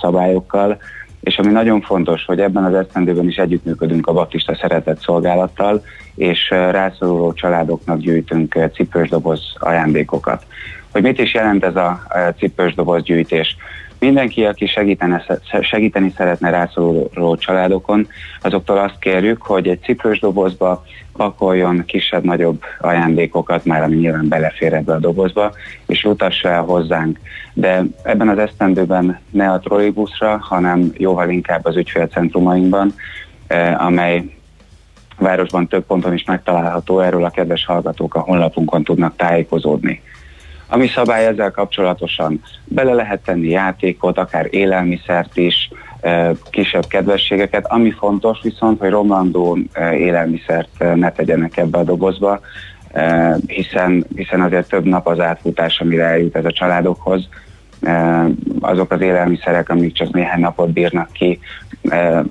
szabályokkal, és ami nagyon fontos, hogy ebben az esztendőben is együttműködünk a Baptista Szeretett Szolgálattal, és rászoruló családoknak gyűjtünk cipős doboz ajándékokat. Hogy mit is jelent ez a cipős doboz gyűjtés? Mindenki, aki segíteni, segíteni szeretne rászoruló családokon, azoktól azt kérjük, hogy egy cipős dobozba pakoljon kisebb-nagyobb ajándékokat, már ami nyilván belefér ebbe a dobozba, és utassa el hozzánk. De ebben az esztendőben ne a trollibuszra, hanem jóval inkább az ügyfélcentrumainkban, eh, amely városban több ponton is megtalálható, erről a kedves hallgatók a honlapunkon tudnak tájékozódni. Ami szabály ezzel kapcsolatosan, bele lehet tenni játékot, akár élelmiszert is, kisebb kedvességeket. Ami fontos viszont, hogy romlandó élelmiszert ne tegyenek ebbe a dobozba, hiszen, hiszen azért több nap az átfutás, amire eljut ez a családokhoz. Azok az élelmiszerek, amik csak néhány napot bírnak ki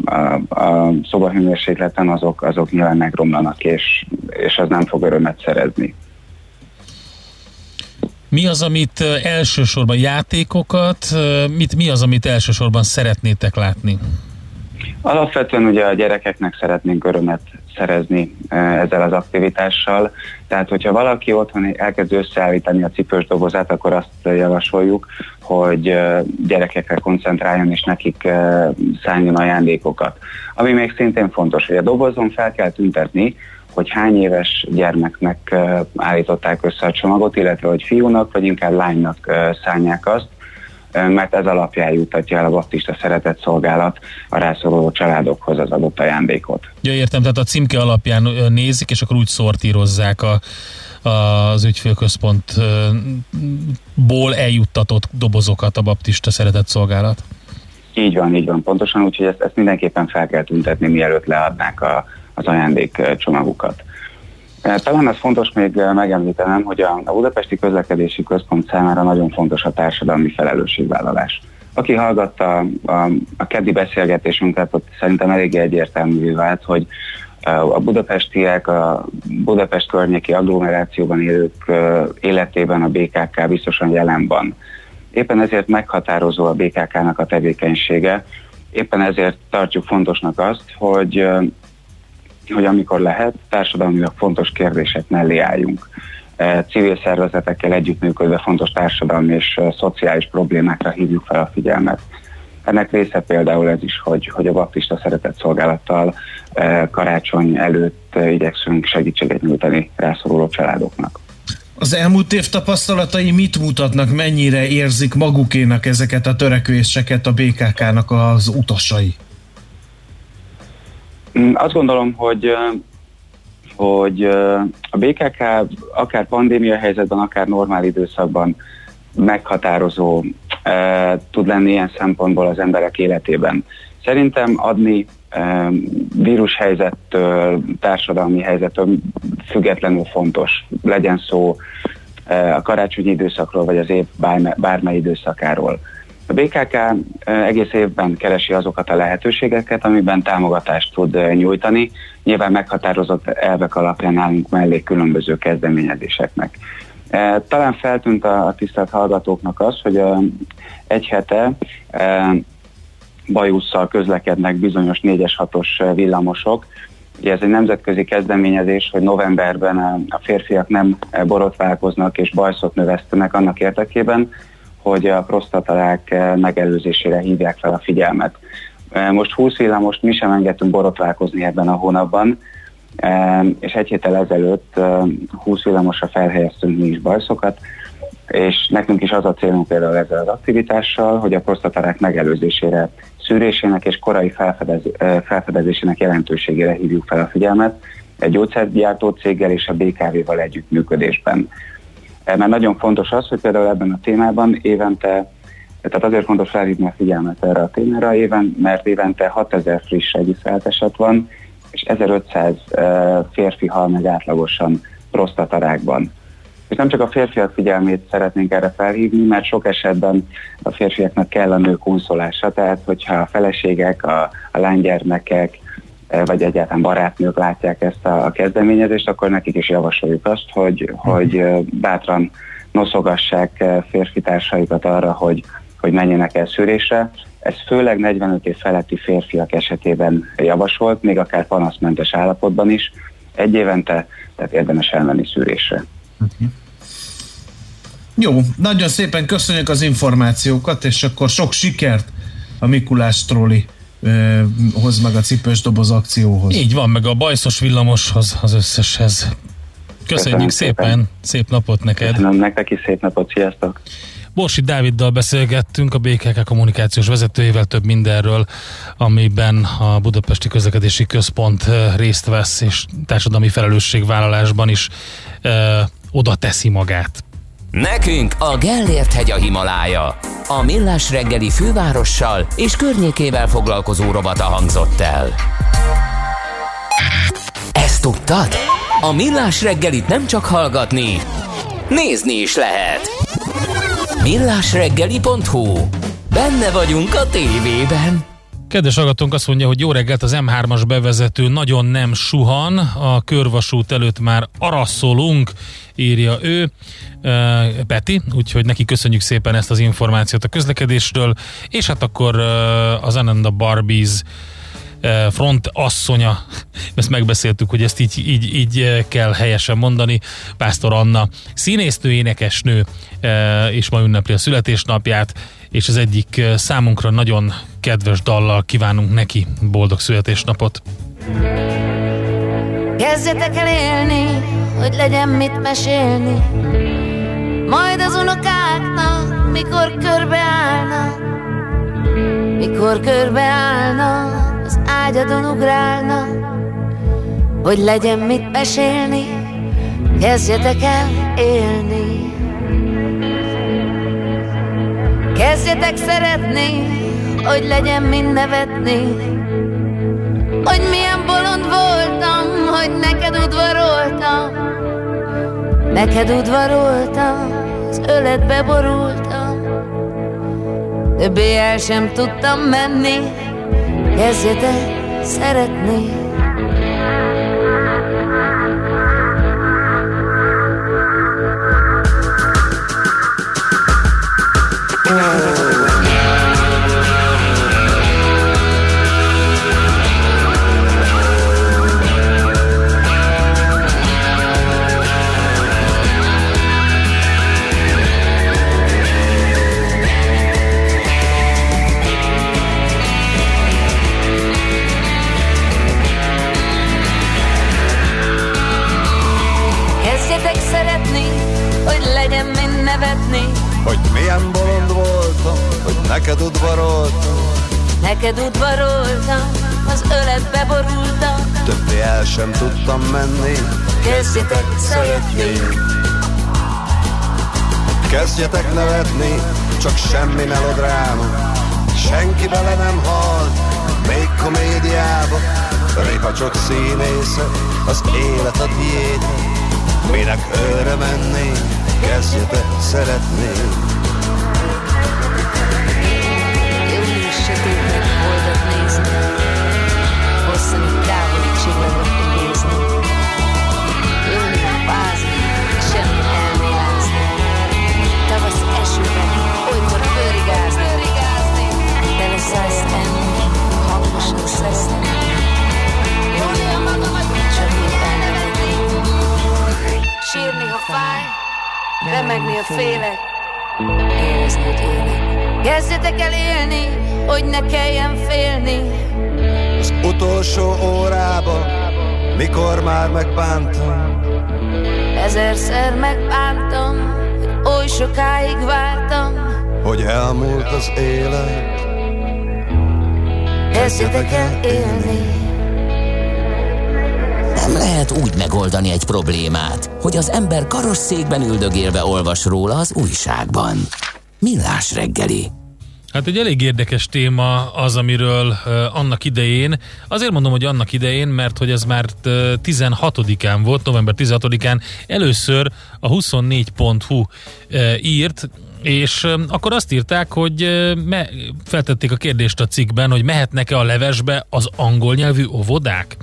a, a szobahőmérsékleten, azok, azok nyilván megromlanak, és, és az nem fog örömet szerezni. Mi az, amit elsősorban játékokat, mit, mi az, amit elsősorban szeretnétek látni? Alapvetően ugye a gyerekeknek szeretnénk örömet szerezni ezzel az aktivitással. Tehát, hogyha valaki otthon elkezd összeállítani a cipős dobozát, akkor azt javasoljuk, hogy gyerekekre koncentráljon és nekik szálljon ajándékokat. Ami még szintén fontos, hogy a dobozon fel kell tüntetni, hogy hány éves gyermeknek állították össze a csomagot, illetve hogy fiúnak vagy inkább lánynak szállják azt, mert ez alapján jutatja el a baptista szeretett szolgálat a rászoruló családokhoz az adott ajándékot. Ja, értem, tehát a címke alapján nézik, és akkor úgy szortírozzák a, az ügyfélközpontból eljuttatott dobozokat a baptista szeretett szolgálat. Így van, így van, pontosan, úgyhogy ezt, ezt mindenképpen fel kell tüntetni, mielőtt leadnák a, az ajándékcsomagukat. Talán az fontos még megemlítenem, hogy a, a Budapesti Közlekedési Központ számára nagyon fontos a társadalmi felelősségvállalás. Aki hallgatta a, a, a keddi beszélgetésünket, ott szerintem eléggé egyértelművé vált, hogy a budapestiek, a Budapest környéki agglomerációban élők életében a BKK biztosan jelen van. Éppen ezért meghatározó a BKK-nak a tevékenysége, éppen ezért tartjuk fontosnak azt, hogy hogy amikor lehet, társadalmilag fontos kérdések mellé álljunk. Civil szervezetekkel együttműködve fontos társadalmi és szociális problémákra hívjuk fel a figyelmet. Ennek része például ez is, hogy, hogy a baptista szeretett szolgálattal karácsony előtt igyekszünk segítséget nyújtani rászoruló családoknak. Az elmúlt év tapasztalatai mit mutatnak, mennyire érzik magukénak ezeket a törekvéseket a BKK-nak az utasai? Mm, azt gondolom, hogy hogy a BKK akár pandémia helyzetben, akár normál időszakban meghatározó tud lenni ilyen szempontból az emberek életében. Szerintem adni e, vírushelyzettől, társadalmi helyzettől függetlenül fontos. Legyen szó a karácsonyi időszakról, vagy az év bármely időszakáról. A BKK egész évben keresi azokat a lehetőségeket, amiben támogatást tud nyújtani. Nyilván meghatározott elvek alapján állunk mellé különböző kezdeményezéseknek. Talán feltűnt a tisztelt hallgatóknak az, hogy egy hete bajusszal közlekednek bizonyos 4-es 6-os villamosok. Ugye ez egy nemzetközi kezdeményezés, hogy novemberben a férfiak nem borotválkoznak és bajszot növesztenek annak érdekében, hogy a prostatarák eh, megelőzésére hívják fel a figyelmet. Eh, most 20 most mi sem engedtünk borotválkozni ebben a hónapban, eh, és egy héttel ezelőtt 20 villamosra felhelyeztünk mi is bajszokat, és nekünk is az a célunk például ezzel az aktivitással, hogy a prostatarák megelőzésére, szűrésének és korai felfedez, felfedezésének jelentőségére hívjuk fel a figyelmet egy gyógyszergyártó céggel és a BKV-val együttműködésben. Mert nagyon fontos az, hogy például ebben a témában évente, tehát azért fontos felhívni a figyelmet erre a témára éven, mert évente 6000 friss eset van, és 1500 férfi hal meg átlagosan prostatarákban. És nem csak a férfiak figyelmét szeretnénk erre felhívni, mert sok esetben a férfiaknak kell a nő konszolása, tehát hogyha a feleségek, a, a lánygyermekek, vagy egyáltalán barátnők látják ezt a, kezdeményezést, akkor nekik is javasoljuk azt, hogy, hogy bátran noszogassák férfi társaikat arra, hogy, hogy menjenek el szűrésre. Ez főleg 45 év feletti férfiak esetében javasolt, még akár panaszmentes állapotban is. Egy évente, tehát érdemes elmenni szűrésre. Uh-huh. Jó, nagyon szépen köszönjük az információkat, és akkor sok sikert a Mikulás troli hoz meg a cipős doboz akcióhoz. Így van, meg a bajszos villamoshoz, az összeshez. Köszönjük Köszönöm szépen. szépen, szép napot neked. Köszönöm nektek is, szép napot, sziasztok. Borsi Dáviddal beszélgettünk, a BKK kommunikációs vezetőjével több mindenről, amiben a Budapesti Közlekedési Központ részt vesz, és társadalmi felelősségvállalásban is ö, oda teszi magát. Nekünk a Gellért hegy a Himalája. A Millás reggeli fővárossal és környékével foglalkozó robata hangzott el. Ezt tudtad? A Millás reggelit nem csak hallgatni, nézni is lehet. Millásreggeli.hu Benne vagyunk a tévében. Kedves hallgatónk azt mondja, hogy jó reggelt, az M3-as bevezető nagyon nem suhan, a körvasút előtt már araszolunk, írja ő, Peti, úgyhogy neki köszönjük szépen ezt az információt a közlekedésről, és hát akkor az Ananda Barbies front asszonya, [laughs] ezt megbeszéltük, hogy ezt így, így, így kell helyesen mondani, Pásztor Anna, színésznő, énekesnő, és ma ünnepli a születésnapját, és az egyik számunkra nagyon kedves dallal kívánunk neki boldog születésnapot. Kezdjetek el élni, hogy legyen mit mesélni, majd az unokáknak, mikor körbeállnak, mikor körbeállnak, az ágyadon ugrálnak, hogy legyen mit mesélni, Kezdjetek el élni Kezdjetek szeretni Hogy legyen mind nevetni. Hogy milyen bolond voltam Hogy neked udvaroltam. Neked udvaroltam Az öletbe borultam. Többé el sem tudtam menni. Kezdjetek szeretni neked udvaroltam. Neked udvaroltam, az öletbe borultam. Többé el sem tudtam menni. Kezdjetek szeretni. Kezdjetek nevetni, csak semmi melodráma Senki bele nem hal, még komédiába. Réha csak színésze, az élet a tiéd Minek őre menni, kezdjetek szeretni fáj, remegni, ha félek Érezni, élek Kezdjetek el élni, hogy ne kelljen félni. Az utolsó órába, mikor már megbántam. Ezerszer megbántam, hogy oly sokáig vártam. Hogy elmúlt az élet. Kezdjetek el élni lehet úgy megoldani egy problémát, hogy az ember karosszékben üldögélve olvas róla az újságban. Millás reggeli. Hát egy elég érdekes téma az, amiről uh, annak idején, azért mondom, hogy annak idején, mert hogy ez már uh, 16-án volt, november 16-án először a 24.hu uh, írt, és akkor azt írták, hogy me, feltették a kérdést a cikkben, hogy mehetnek-e a levesbe az angol nyelvű óvodák?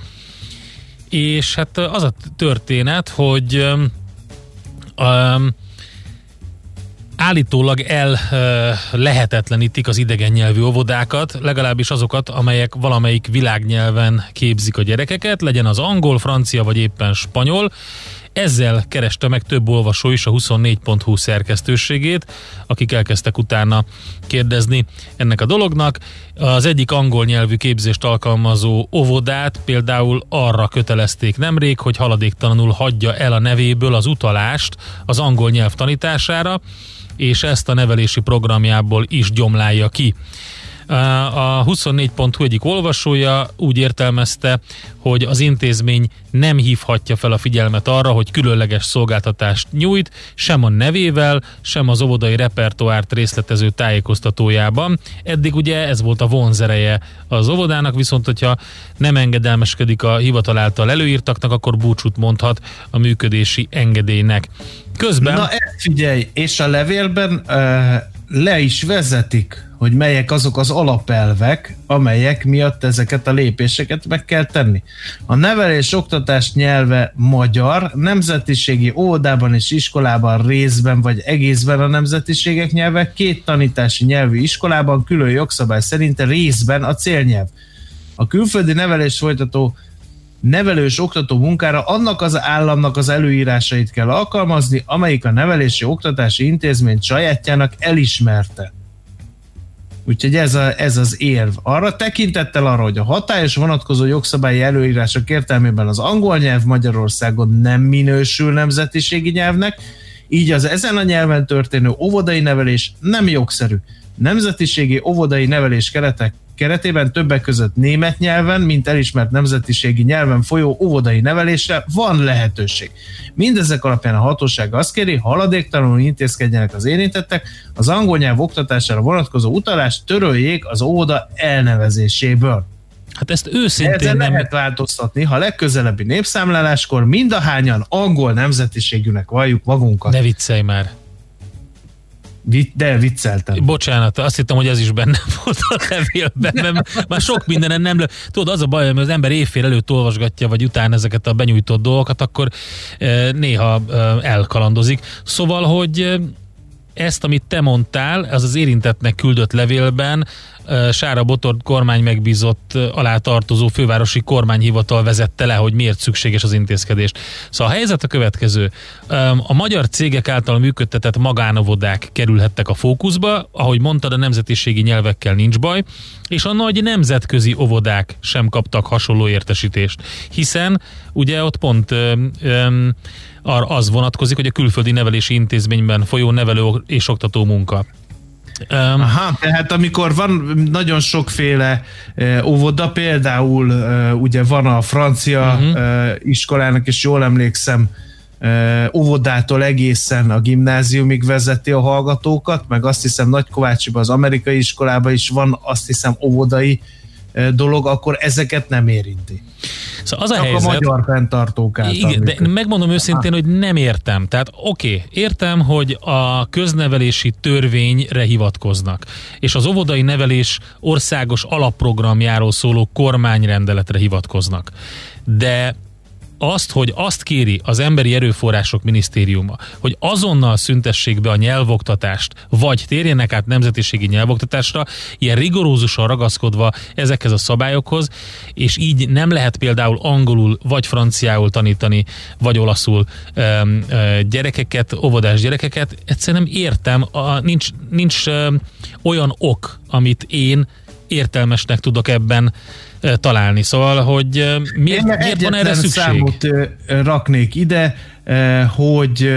És hát az a történet, hogy um, állítólag el lehetetlenítik az idegen nyelvű óvodákat, legalábbis azokat, amelyek valamelyik világnyelven képzik a gyerekeket, legyen az angol, francia vagy éppen spanyol. Ezzel kereste meg több olvasó is a 24.hu szerkesztőségét, akik elkezdtek utána kérdezni ennek a dolognak. Az egyik angol nyelvű képzést alkalmazó óvodát például arra kötelezték nemrég, hogy haladéktalanul hagyja el a nevéből az utalást az angol nyelv tanítására, és ezt a nevelési programjából is gyomlálja ki. A 24.hu egyik olvasója úgy értelmezte, hogy az intézmény nem hívhatja fel a figyelmet arra, hogy különleges szolgáltatást nyújt, sem a nevével, sem az óvodai repertoárt részletező tájékoztatójában. Eddig ugye ez volt a vonzereje az óvodának, viszont hogyha nem engedelmeskedik a hivatal által előírtaknak, akkor búcsút mondhat a működési engedélynek. Közben... Na ezt figyelj, és a levélben uh, le is vezetik, hogy melyek azok az alapelvek, amelyek miatt ezeket a lépéseket meg kell tenni. A nevelés oktatás nyelve magyar, nemzetiségi óvodában és iskolában részben vagy egészben a nemzetiségek nyelve, két tanítási nyelvű iskolában külön jogszabály szerint részben a célnyelv. A külföldi nevelés folytató nevelős oktató munkára annak az államnak az előírásait kell alkalmazni, amelyik a nevelési oktatási intézmény sajátjának elismerte. Úgyhogy ez, a, ez az érv. Arra tekintettel arra, hogy a hatályos vonatkozó jogszabályi előírások értelmében az angol nyelv Magyarországon nem minősül nemzetiségi nyelvnek, így az ezen a nyelven történő óvodai nevelés nem jogszerű. Nemzetiségi óvodai nevelés keretek keretében többek között német nyelven, mint elismert nemzetiségi nyelven folyó óvodai nevelésre van lehetőség. Mindezek alapján a hatóság azt kéri, haladéktalanul intézkedjenek az érintettek, az angol nyelv oktatására vonatkozó utalást töröljék az óvoda elnevezéséből. Hát ezt őszintén Ezen nem... lehet változtatni, ha legközelebbi népszámláláskor mindahányan angol nemzetiségűnek valljuk magunkat. Ne viccelj már. De vicceltem. Bocsánat, azt hittem, hogy ez is benne [laughs] volt a levélben, mert már sok mindenen nem... Le... Tudod, az a baj, hogy az ember évfél előtt olvasgatja, vagy utána ezeket a benyújtott dolgokat, akkor e, néha e, elkalandozik. Szóval, hogy e, ezt, amit te mondtál, az az érintettnek küldött levélben Sára Botor kormány megbízott alá tartozó fővárosi kormányhivatal vezette le, hogy miért szükséges az intézkedés. Szóval a helyzet a következő. A magyar cégek által működtetett magánovodák kerülhettek a fókuszba, ahogy mondtad, a nemzetiségi nyelvekkel nincs baj, és a nagy nemzetközi óvodák sem kaptak hasonló értesítést, hiszen ugye ott pont ö, ö, ar- az vonatkozik, hogy a külföldi nevelési intézményben folyó nevelő és oktató munka. Um, Aha, tehát amikor van nagyon sokféle óvoda, például ugye van a francia uh-huh. uh, iskolának, és jól emlékszem, óvodától egészen a gimnáziumig vezeti a hallgatókat, meg azt hiszem Nagykovácsiban az amerikai iskolában is van azt hiszem óvodai uh, dolog, akkor ezeket nem érinti. Szóval az a Csak helyzet, a magyar fenntartók által Igen, de megmondom őszintén, hogy nem értem. Tehát oké, okay, értem, hogy a köznevelési törvényre hivatkoznak, és az óvodai nevelés országos alapprogramjáról szóló kormányrendeletre hivatkoznak. De azt, hogy azt kéri az Emberi Erőforrások Minisztériuma, hogy azonnal szüntessék be a nyelvoktatást, vagy térjenek át nemzetiségi nyelvoktatásra, ilyen rigorózusan ragaszkodva ezekhez a szabályokhoz, és így nem lehet például angolul vagy franciául tanítani, vagy olaszul ö, gyerekeket, óvodás gyerekeket. Egyszerűen nem értem, a, nincs, nincs öm, olyan ok, amit én értelmesnek tudok ebben találni. Szóval, hogy miért, Én miért van erre szükség? számot raknék ide, hogy,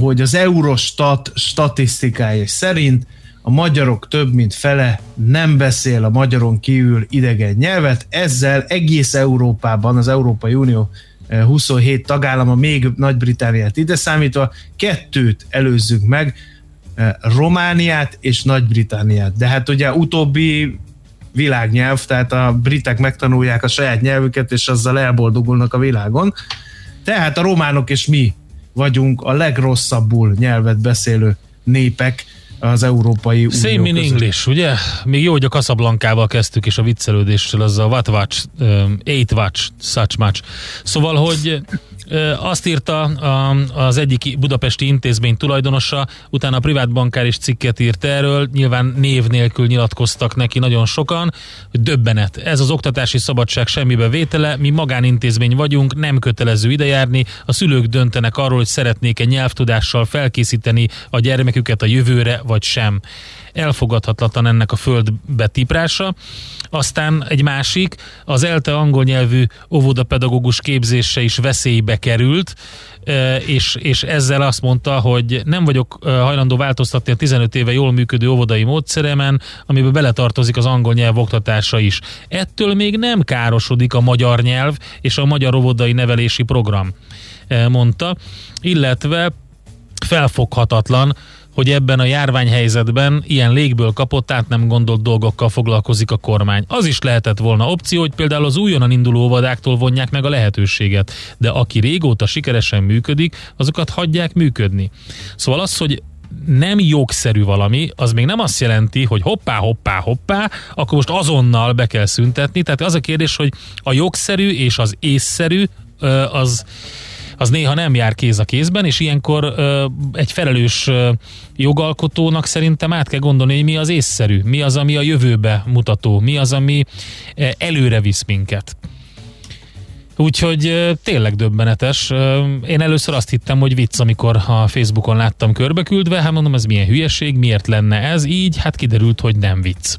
hogy az Eurostat statisztikája szerint a magyarok több mint fele nem beszél a magyaron kívül idegen nyelvet, ezzel egész Európában, az Európai Unió ö, 27 tagállama, még Nagy-Britániát ide számítva, kettőt előzzünk meg, Romániát és Nagy-Britániát. De hát ugye utóbbi világnyelv, tehát a britek megtanulják a saját nyelvüket, és azzal elboldogulnak a világon. Tehát a románok és mi vagyunk a legrosszabbul nyelvet beszélő népek az Európai Unió Same in között. English, ugye? Még jó, hogy a Casablancával kezdtük, és a viccelődéssel, az a what watch, um, eight watch, such much. Szóval, hogy azt írta az egyik budapesti intézmény tulajdonosa, utána a privát bankár is cikket írt erről, nyilván név nélkül nyilatkoztak neki nagyon sokan, hogy döbbenet. Ez az oktatási szabadság semmibe vétele, mi magánintézmény vagyunk, nem kötelező idejárni, a szülők döntenek arról, hogy szeretnék-e nyelvtudással felkészíteni a gyermeküket a jövőre, vagy sem. Elfogadhatatlan ennek a földbe tiprása. Aztán egy másik, az ELTE angol nyelvű óvodapedagógus képzése is veszélybe került, e, és, és ezzel azt mondta, hogy nem vagyok e, hajlandó változtatni a 15 éve jól működő óvodai módszeremen, amiben beletartozik az angol nyelv oktatása is. Ettől még nem károsodik a magyar nyelv és a magyar óvodai nevelési program, e, mondta, illetve felfoghatatlan, hogy ebben a járványhelyzetben ilyen légből kapott, át nem gondolt dolgokkal foglalkozik a kormány. Az is lehetett volna opció, hogy például az újonnan induló óvodáktól vonják meg a lehetőséget, de aki régóta sikeresen működik, azokat hagyják működni. Szóval az, hogy nem jogszerű valami, az még nem azt jelenti, hogy hoppá, hoppá, hoppá, akkor most azonnal be kell szüntetni. Tehát az a kérdés, hogy a jogszerű és az észszerű az az néha nem jár kéz a kézben, és ilyenkor egy felelős jogalkotónak szerintem át kell gondolni, hogy mi az észszerű, mi az, ami a jövőbe mutató, mi az, ami ö, előre visz minket. Úgyhogy tényleg döbbenetes. Én először azt hittem, hogy vicc, amikor a Facebookon láttam körbeküldve, hát mondom, ez milyen hülyeség, miért lenne ez így? Hát kiderült, hogy nem vicc.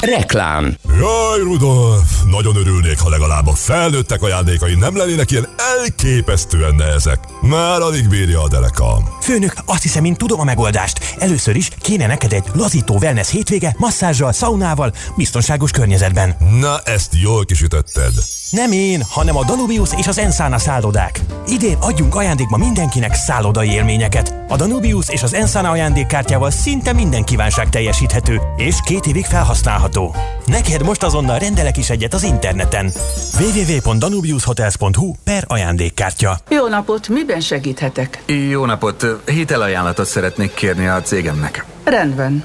Reklám Jaj, Rudolf! Nagyon örülnék, ha legalább a felnőttek ajándékai nem lennének ilyen elképesztően nehezek. Már alig bírja a derekam. Főnök, azt hiszem, én tudom a megoldást. Először is kéne neked egy lazító wellness hétvége, masszázsal, szaunával, biztonságos környezetben. Na, ezt jól kisütötted. Nem én, hanem a Danubius és az Ensana szállodák. Idén adjunk ajándékba mindenkinek szállodai élményeket. A Danubius és az Ensana ajándékkártyával szinte minden kívánság teljesíthető, és két évig felhasználható. Neked most azonnal rendelek is egyet az interneten. www.danubiushotels.hu per ajándékkártya. Jó napot, miben segíthetek? Jó napot! Hitelajánlatot szeretnék kérni a cégemnek. Rendben.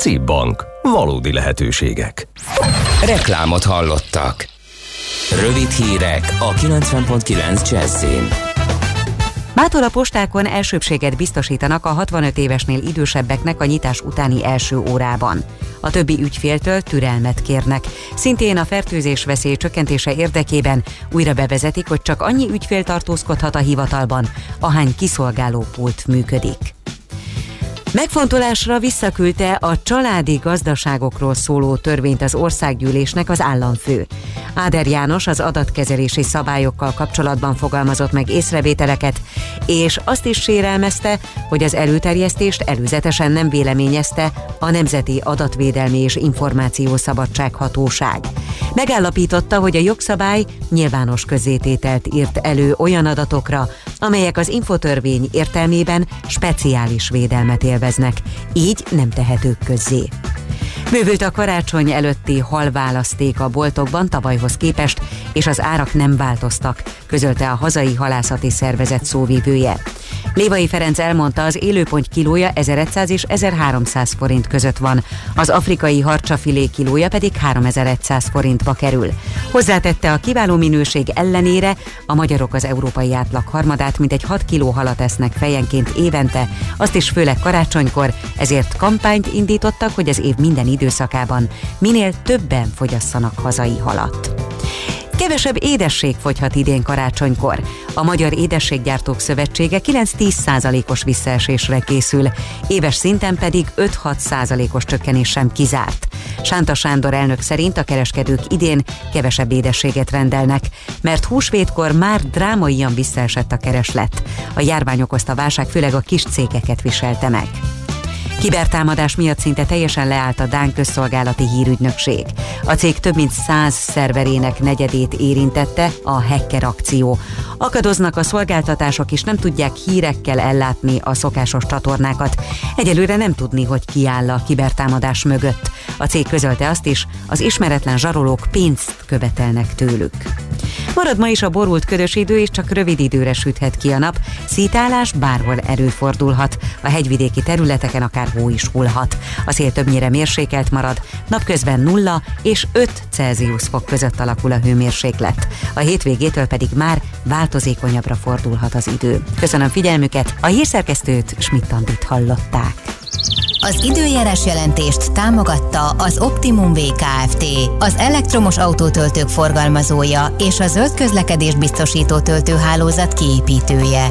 CIP Bank. Valódi lehetőségek. Reklámot hallottak. Rövid hírek a 90.9 Jazzin. Mától a postákon elsőbséget biztosítanak a 65 évesnél idősebbeknek a nyitás utáni első órában. A többi ügyféltől türelmet kérnek. Szintén a fertőzés veszély csökkentése érdekében újra bevezetik, hogy csak annyi ügyfél tartózkodhat a hivatalban, ahány kiszolgáló pult működik. Megfontolásra visszaküldte a családi gazdaságokról szóló törvényt az országgyűlésnek az államfő. Áder János az adatkezelési szabályokkal kapcsolatban fogalmazott meg észrevételeket, és azt is sérelmezte, hogy az előterjesztést előzetesen nem véleményezte a Nemzeti Adatvédelmi és Információszabadság Hatóság. Megállapította, hogy a jogszabály nyilvános közzétételt írt elő olyan adatokra, amelyek az infotörvény értelmében speciális védelmet élveznek, így nem tehetők közzé. Bővült a karácsony előtti halválaszték a boltokban tavalyhoz képest, és az árak nem változtak, közölte a hazai halászati szervezet szóvívője. Lévai Ferenc elmondta, az élőpont kilója 1100 és 1300 forint között van, az afrikai harcsafilé kilója pedig 3100 forintba kerül. Hozzátette a kiváló minőség ellenére, a magyarok az európai átlag harmadát, mint egy 6 kiló halat esznek fejenként évente, azt is főleg karácsonykor, ezért kampányt indítottak, hogy az év minden időszakában minél többen fogyasszanak hazai halat. Kevesebb édesség fogyhat idén karácsonykor. A Magyar Édességgyártók Szövetsége 9-10 os visszaesésre készül, éves szinten pedig 5-6 os csökkenés sem kizárt. Sánta Sándor elnök szerint a kereskedők idén kevesebb édességet rendelnek, mert húsvétkor már drámaian visszaesett a kereslet. A járvány okozta válság főleg a kis cégeket viselte meg. Kibertámadás miatt szinte teljesen leállt a Dán közszolgálati hírügynökség. A cég több mint száz szerverének negyedét érintette a hacker akció. Akadoznak a szolgáltatások és nem tudják hírekkel ellátni a szokásos csatornákat. Egyelőre nem tudni, hogy ki áll a kibertámadás mögött. A cég közölte azt is, az ismeretlen zsarolók pénzt követelnek tőlük. Marad ma is a borult ködös idő, és csak rövid időre süthet ki a nap. Szítálás bárhol előfordulhat. A hegyvidéki területeken akár hó is hullhat. A szél többnyire mérsékelt marad, napközben 0 és 5 Celsius fok között alakul a hőmérséklet. A hétvégétől pedig már változékonyabbra fordulhat az idő. Köszönöm figyelmüket, a hírszerkesztőt Schmidt-Tandit hallották. Az időjárás jelentést támogatta az Optimum VKFT, az elektromos autótöltők forgalmazója és a zöld közlekedés biztosító töltőhálózat kiépítője.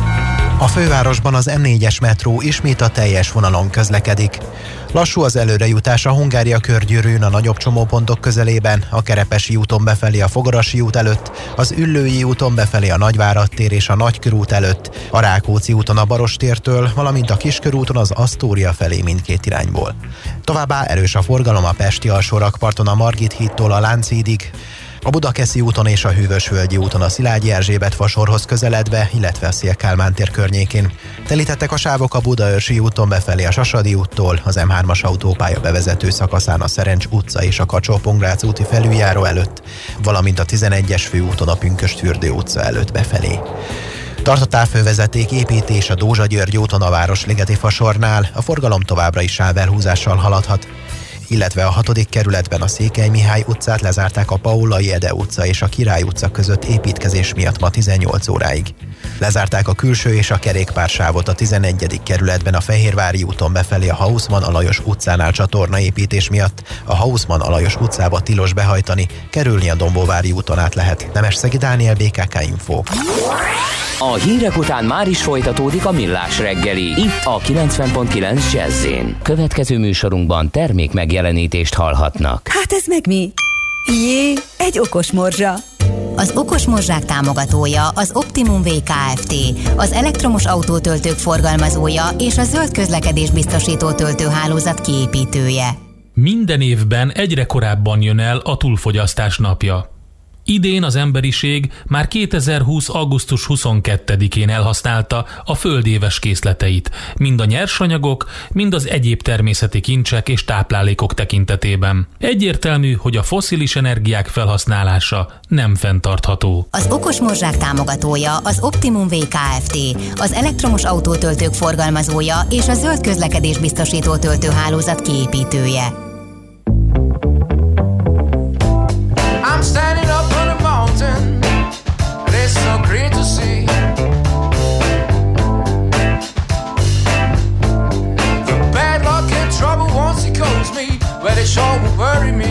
A fővárosban az M4-es metró ismét a teljes vonalon közlekedik. Lassú az előrejutás a Hungária körgyűrűn a nagyobb csomópontok közelében, a Kerepesi úton befelé a Fogarasi út előtt, az Üllői úton befelé a Nagyvárad tér és a Nagykörút előtt, a Rákóczi úton a Barostértől, valamint a Kiskörúton az Asztória felé mindkét irányból. Továbbá erős a forgalom a Pesti alsórakparton a Margit hídtól a Lánchídig, a Budakeszi úton és a Hűvösvölgyi úton a Szilágyi Erzsébet fasorhoz közeledve, illetve a Szélkálmán tér környékén. Telítettek a sávok a Budaörsi úton befelé a Sasadi úttól, az M3-as autópálya bevezető szakaszán a Szerencs utca és a kacsó úti felüljáró előtt, valamint a 11-es főúton a Pünkösd utca előtt befelé. Tart a távfővezeték építés a Dózsa György úton a Városligeti fasornál, a forgalom továbbra is sávelhúzással haladhat illetve a hatodik kerületben a Székely Mihály utcát lezárták a Paulai Ede utca és a Király utca között építkezés miatt ma 18 óráig. Lezárták a külső és a kerékpársávot a 11. kerületben a Fehérvári úton befelé a Hausmann Alajos utcánál csatornaépítés miatt. A Hausmann Alajos utcába tilos behajtani, kerülni a Dombóvári úton át lehet. Szegi Dániel, BKK Info. A hírek után már is folytatódik a millás reggeli. Itt a 90.9 jazz Következő műsorunkban termék megjelenítést hallhatnak. Hát ez meg mi? Jé, egy okos morzsa. Az Okos Morzsák támogatója az Optimum VKFT, az elektromos autótöltők forgalmazója és a zöld közlekedés biztosító töltőhálózat kiépítője. Minden évben egyre korábban jön el a túlfogyasztás napja. Idén az emberiség már 2020. augusztus 22-én elhasználta a földéves készleteit, mind a nyersanyagok, mind az egyéb természeti kincsek és táplálékok tekintetében. Egyértelmű, hogy a foszilis energiák felhasználása nem fenntartható. Az Okos Morzsák támogatója az Optimum VKFT, az elektromos autótöltők forgalmazója és a zöld közlekedés biztosító töltőhálózat kiépítője. I'm standing it sure will worry me.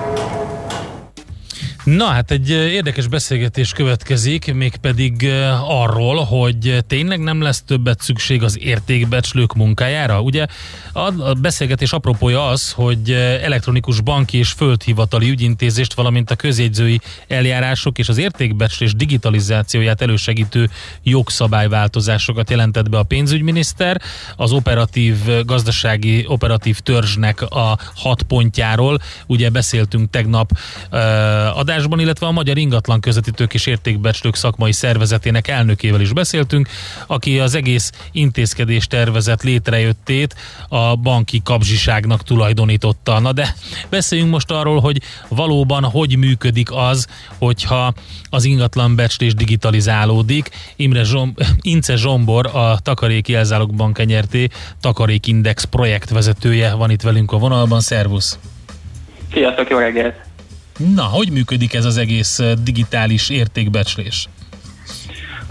Na hát egy érdekes beszélgetés következik, mégpedig arról, hogy tényleg nem lesz többet szükség az értékbecslők munkájára. Ugye a beszélgetés apropója az, hogy elektronikus banki és földhivatali ügyintézést, valamint a közjegyzői eljárások és az értékbecslés digitalizációját elősegítő jogszabályváltozásokat jelentett be a pénzügyminiszter. Az operatív, gazdasági operatív törzsnek a hat pontjáról. Ugye beszéltünk tegnap uh, adásban, illetve a Magyar Ingatlan Közvetítők és Értékbecslők szakmai szervezetének elnökével is beszéltünk, aki az egész intézkedés tervezet létrejöttét a banki kapzsiságnak tulajdonította. Na de beszéljünk most arról, hogy valóban hogy működik az, hogyha az ingatlan becslés digitalizálódik. Imre Zsom, [clears throat] Ince Zsombor, a Takaréki Elzálog Bank nyerté Takarékindex projektvezetője van itt velünk a vonalban. Szervusz! Sziasztok, jó reggelt! Na, hogy működik ez az egész digitális értékbecslés?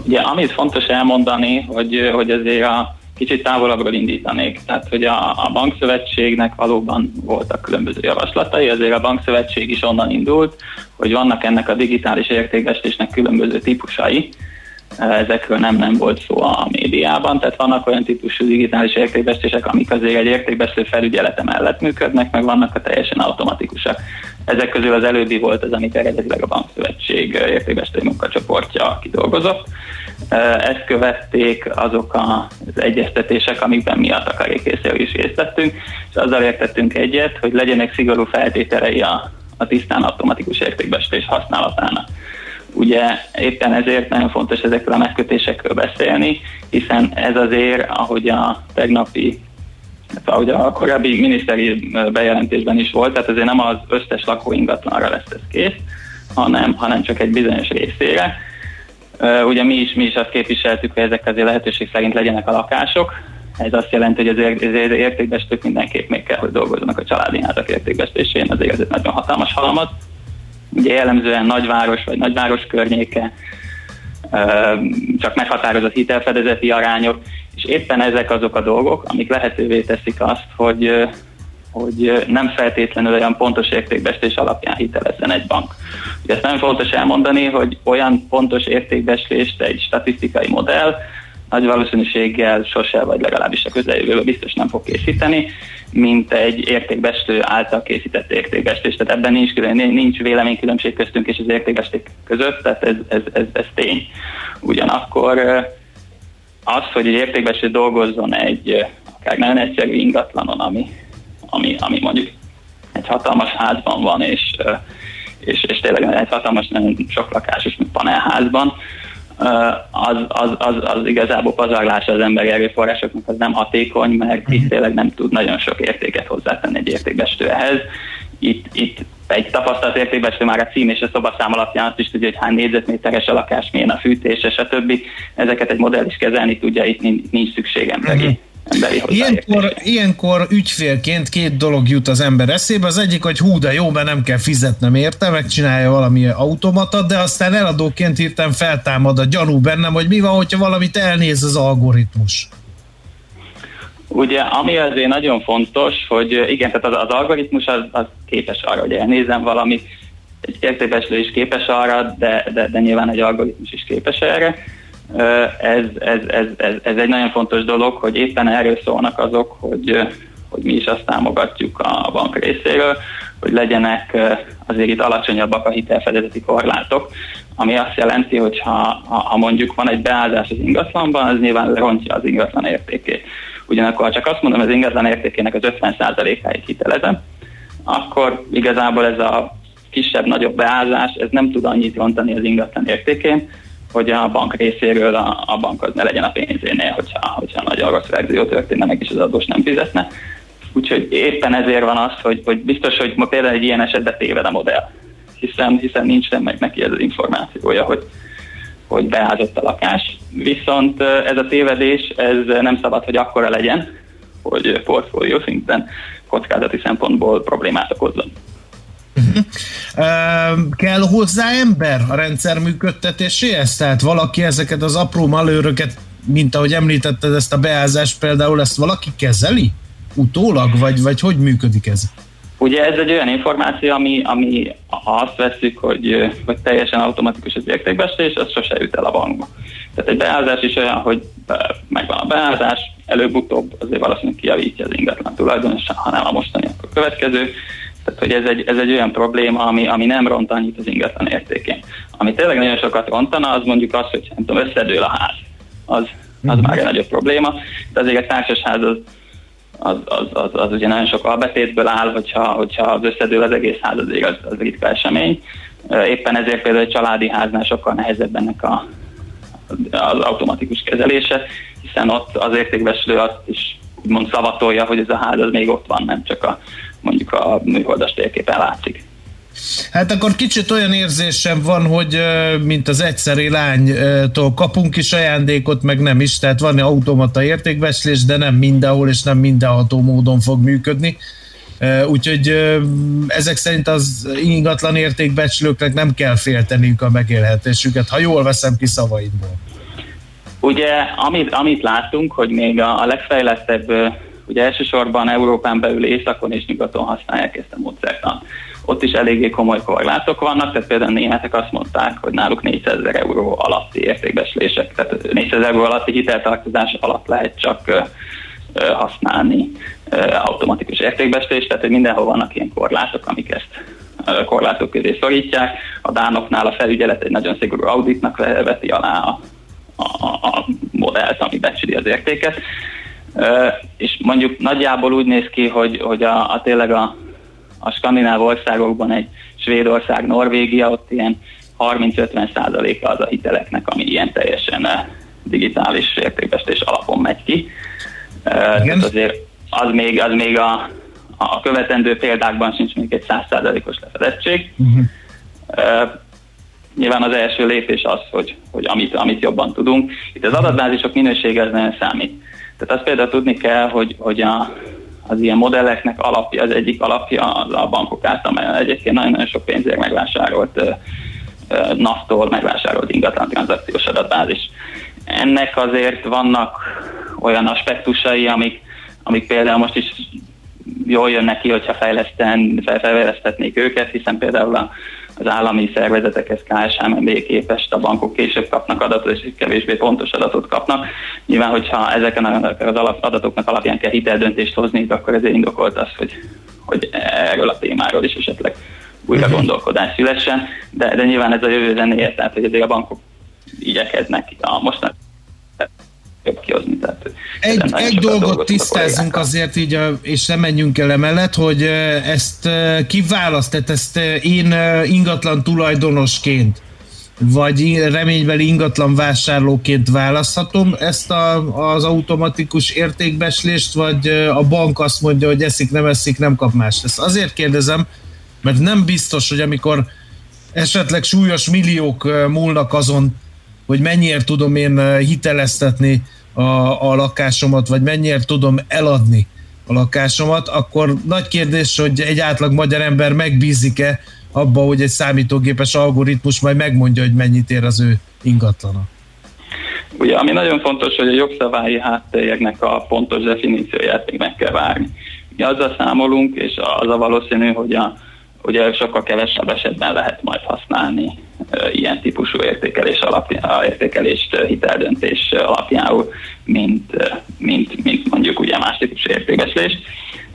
Ugye, amit fontos elmondani, hogy, hogy azért a kicsit távolabbról indítanék. Tehát, hogy a, a bankszövetségnek valóban voltak különböző javaslatai, azért a bankszövetség is onnan indult, hogy vannak ennek a digitális értékbecslésnek különböző típusai, ezekről nem, nem volt szó a médiában, tehát vannak olyan típusú digitális értékbesztések, amik azért egy értékbeszélő felügyelete mellett működnek, meg vannak a teljesen automatikusak. Ezek közül az előbbi volt az, amit eredetileg a Bankszövetség értékbeszélő munkacsoportja kidolgozott. Ezt követték azok az egyeztetések, amikben mi a takarékészéről is részt vettünk, és azzal értettünk egyet, hogy legyenek szigorú feltételei a, a tisztán automatikus értékbestés használatának. Ugye éppen ezért nagyon fontos ezekről a megkötésekről beszélni, hiszen ez azért, ahogy a tegnapi ahogy a korábbi miniszteri bejelentésben is volt, tehát azért nem az összes lakóingatlanra lesz ez kész, hanem, hanem csak egy bizonyos részére. Ugye mi is, mi is azt képviseltük, hogy ezek azért lehetőség szerint legyenek a lakások. Ez azt jelenti, hogy az értékbestők mindenképp még kell, hogy dolgozzanak a családi házak értékbestésén, azért ez egy nagyon hatalmas halmat ugye jellemzően nagyváros vagy nagyváros környéke, csak meghatározott hitelfedezeti arányok, és éppen ezek azok a dolgok, amik lehetővé teszik azt, hogy, hogy nem feltétlenül olyan pontos értékbestés alapján hitelezzen egy bank. Ugye ezt nem fontos elmondani, hogy olyan pontos értékbeslést egy statisztikai modell nagy valószínűséggel sose, vagy legalábbis a közeljövőben biztos nem fog készíteni, mint egy értékbestő által készített értékbestés. Tehát ebben nincs, nincs véleménykülönbség köztünk és az értékbesték között, tehát ez, ez, ez, ez tény. Ugyanakkor az, hogy egy értékbestő dolgozzon egy akár nagyon egyszerű ingatlanon, ami, ami, ami mondjuk egy hatalmas házban van, és, és, és tényleg egy hatalmas, nagyon sok lakásos panelházban, az, az, az, az igazából pazarlása az emberi erőforrásoknak az nem hatékony, mert itt mhm. tényleg nem tud nagyon sok értéket hozzátenni egy értékbestő ehhez. Itt, itt egy tapasztalt értékbestő már a cím és a szobaszám alapján azt is tudja, hogy hány négyzetméteres a lakás, milyen a fűtés, stb. Ezeket egy modell is kezelni tudja, itt nincs szükség emberi uh-huh emberi ilyenkor, ilyenkor ügyfélként két dolog jut az ember eszébe. Az egyik, hogy hú, de jó, mert nem kell fizetnem érte, megcsinálja valami automata, de aztán eladóként hirtelen feltámad a gyanú bennem, hogy mi van, hogyha valamit elnéz az algoritmus. Ugye, ami azért nagyon fontos, hogy igen, tehát az, az algoritmus az, az képes arra, hogy elnézem valamit, egy értékeslő is képes arra, de, de, de nyilván egy algoritmus is képes erre ez, ez, ez, ez, ez egy nagyon fontos dolog, hogy éppen erről szólnak azok, hogy, hogy mi is azt támogatjuk a bank részéről, hogy legyenek azért itt alacsonyabbak a hitelfedezeti korlátok, ami azt jelenti, hogy ha, ha, mondjuk van egy beállás az ingatlanban, az nyilván rontja az ingatlan értékét. Ugyanakkor, csak azt mondom, az ingatlan értékének az 50%-áig hitelezem, akkor igazából ez a kisebb-nagyobb beázás, ez nem tud annyit rontani az ingatlan értékén, hogy a bank részéről a, a bankhoz ne legyen a pénzénél, hogyha, hogyha nagy rossz verzió történne meg, és az adós nem fizetne. Úgyhogy éppen ezért van az, hogy, hogy biztos, hogy ma például egy ilyen esetben téved a modell, hiszen, hiszen nincs nem meg neki ez az információja, hogy, hogy beázott a lakás, viszont ez a tévedés, ez nem szabad, hogy akkora legyen, hogy portfólió szinten kockázati szempontból problémát okozzon. Uh-huh. kell hozzá ember a rendszer működtetéséhez? Tehát valaki ezeket az apró malőröket, mint ahogy említetted ezt a beázást például, ezt valaki kezeli? Utólag? Vagy, vagy hogy működik ez? Ugye ez egy olyan információ, ami, ami ha azt veszük, hogy, hogy teljesen automatikus az értékbestés, az sose jut el a bankba. Tehát egy beázás is olyan, hogy megvan a beázás, előbb-utóbb azért valószínűleg kijavítja az ingatlan tulajdonos, ha nem a mostani, akkor a következő. Tehát, hogy ez egy, ez egy olyan probléma, ami, ami nem ront annyit az ingatlan értékén. Ami tényleg nagyon sokat rontana, az mondjuk az, hogy nem tudom, összedől a ház. Az, az mm. már egy nagyobb probléma. De azért egy társasház az, az, az, az, az ugye nagyon sok albetétből áll, hogyha, hogyha az összedől az egész ház, azért az, az ritka esemény. Éppen ezért például egy családi háznál sokkal nehezebb ennek a, az automatikus kezelése, hiszen ott az értékbeslő azt is úgymond szavatolja, hogy ez a ház az még ott van, nem csak a, mondjuk a műholdas térképen látszik. Hát akkor kicsit olyan érzésem van, hogy mint az egyszeri lánytól kapunk is ajándékot, meg nem is, tehát van automata értékbeslés, de nem mindenhol és nem mindenható módon fog működni. Úgyhogy ezek szerint az ingatlan értékbecslőknek nem kell félteniük a megélhetésüket, ha jól veszem ki szavaidból. Ugye, amit, amit látunk, hogy még a, a legfejlettebb, ugye elsősorban Európán belül északon és nyugaton használják ezt a módszertan. Ott is eléggé komoly korlátok vannak, tehát például a németek azt mondták, hogy náluk 400 ezer euró alatti értékbeslések, tehát 400 euró alatti hiteltartozás alatt lehet csak használni automatikus értékbeslést, tehát hogy mindenhol vannak ilyen korlátok, amik ezt korlátok közé szorítják. A dánoknál a felügyelet egy nagyon szigorú auditnak veti alá a, a, a modellt, ami becsüli az értéket. És mondjuk nagyjából úgy néz ki, hogy, hogy a, a tényleg a, a skandináv országokban egy Svédország, Norvégia, ott ilyen 30-50 százaléka az a hiteleknek, ami ilyen teljesen digitális értékbestés alapon megy ki. Igen. azért az még, az még a, a követendő példákban sincs még egy százszázalékos lefedettség. Uh-huh. Uh, nyilván az első lépés az, hogy, hogy amit, amit jobban tudunk. Itt az adatbázisok minősége az nagyon számít. Tehát azt például tudni kell, hogy, hogy a, az ilyen modelleknek alapja, az egyik alapja az a bankok által, mert egyébként nagyon-nagyon sok pénzért megvásárolt NAV-tól megvásárolt ingatlan tranzakciós adatbázis. Ennek azért vannak olyan aspektusai, amik, amik például most is jól jönnek ki, hogyha fejleszten, fejlesztetnék őket, hiszen például a, az állami szervezetekhez KSHMB képest a bankok később kapnak adatot, és kevésbé pontos adatot kapnak. Nyilván, hogyha ezeken az adatoknak alapján kell hiteldöntést hozni, akkor ezért indokolt az, hogy, hogy erről a témáról is esetleg újra mhm. gondolkodás szülessen, de, de nyilván ez a jövő zenéje, tehát hogy azért a bankok igyekeznek a mostani kihozni. Tehát egy, egy dolgot tisztázzunk azért így, a, és nem menjünk el emellett, hogy ezt kiválaszt, tehát ezt én ingatlan tulajdonosként vagy reménybeli ingatlan vásárlóként választhatom ezt a, az automatikus értékbeslést, vagy a bank azt mondja, hogy eszik, nem eszik, nem kap más. Ezt azért kérdezem, mert nem biztos, hogy amikor esetleg súlyos milliók múlnak azon, hogy mennyire tudom én hiteleztetni a, a lakásomat, vagy mennyire tudom eladni a lakásomat, akkor nagy kérdés, hogy egy átlag magyar ember megbízik-e abba, hogy egy számítógépes algoritmus majd megmondja, hogy mennyit ér az ő ingatlana. Ugye, ami nagyon fontos, hogy a jogszabályi háttérjeknek a pontos definícióját még meg kell várni. Ugye azzal számolunk, és az a valószínű, hogy a, ugye sokkal kevesebb esetben lehet majd használni ilyen típusú értékelés alapján, értékelést hiteldöntés alapjául, mint, mint, mint mondjuk ugye más típusú értékeslést,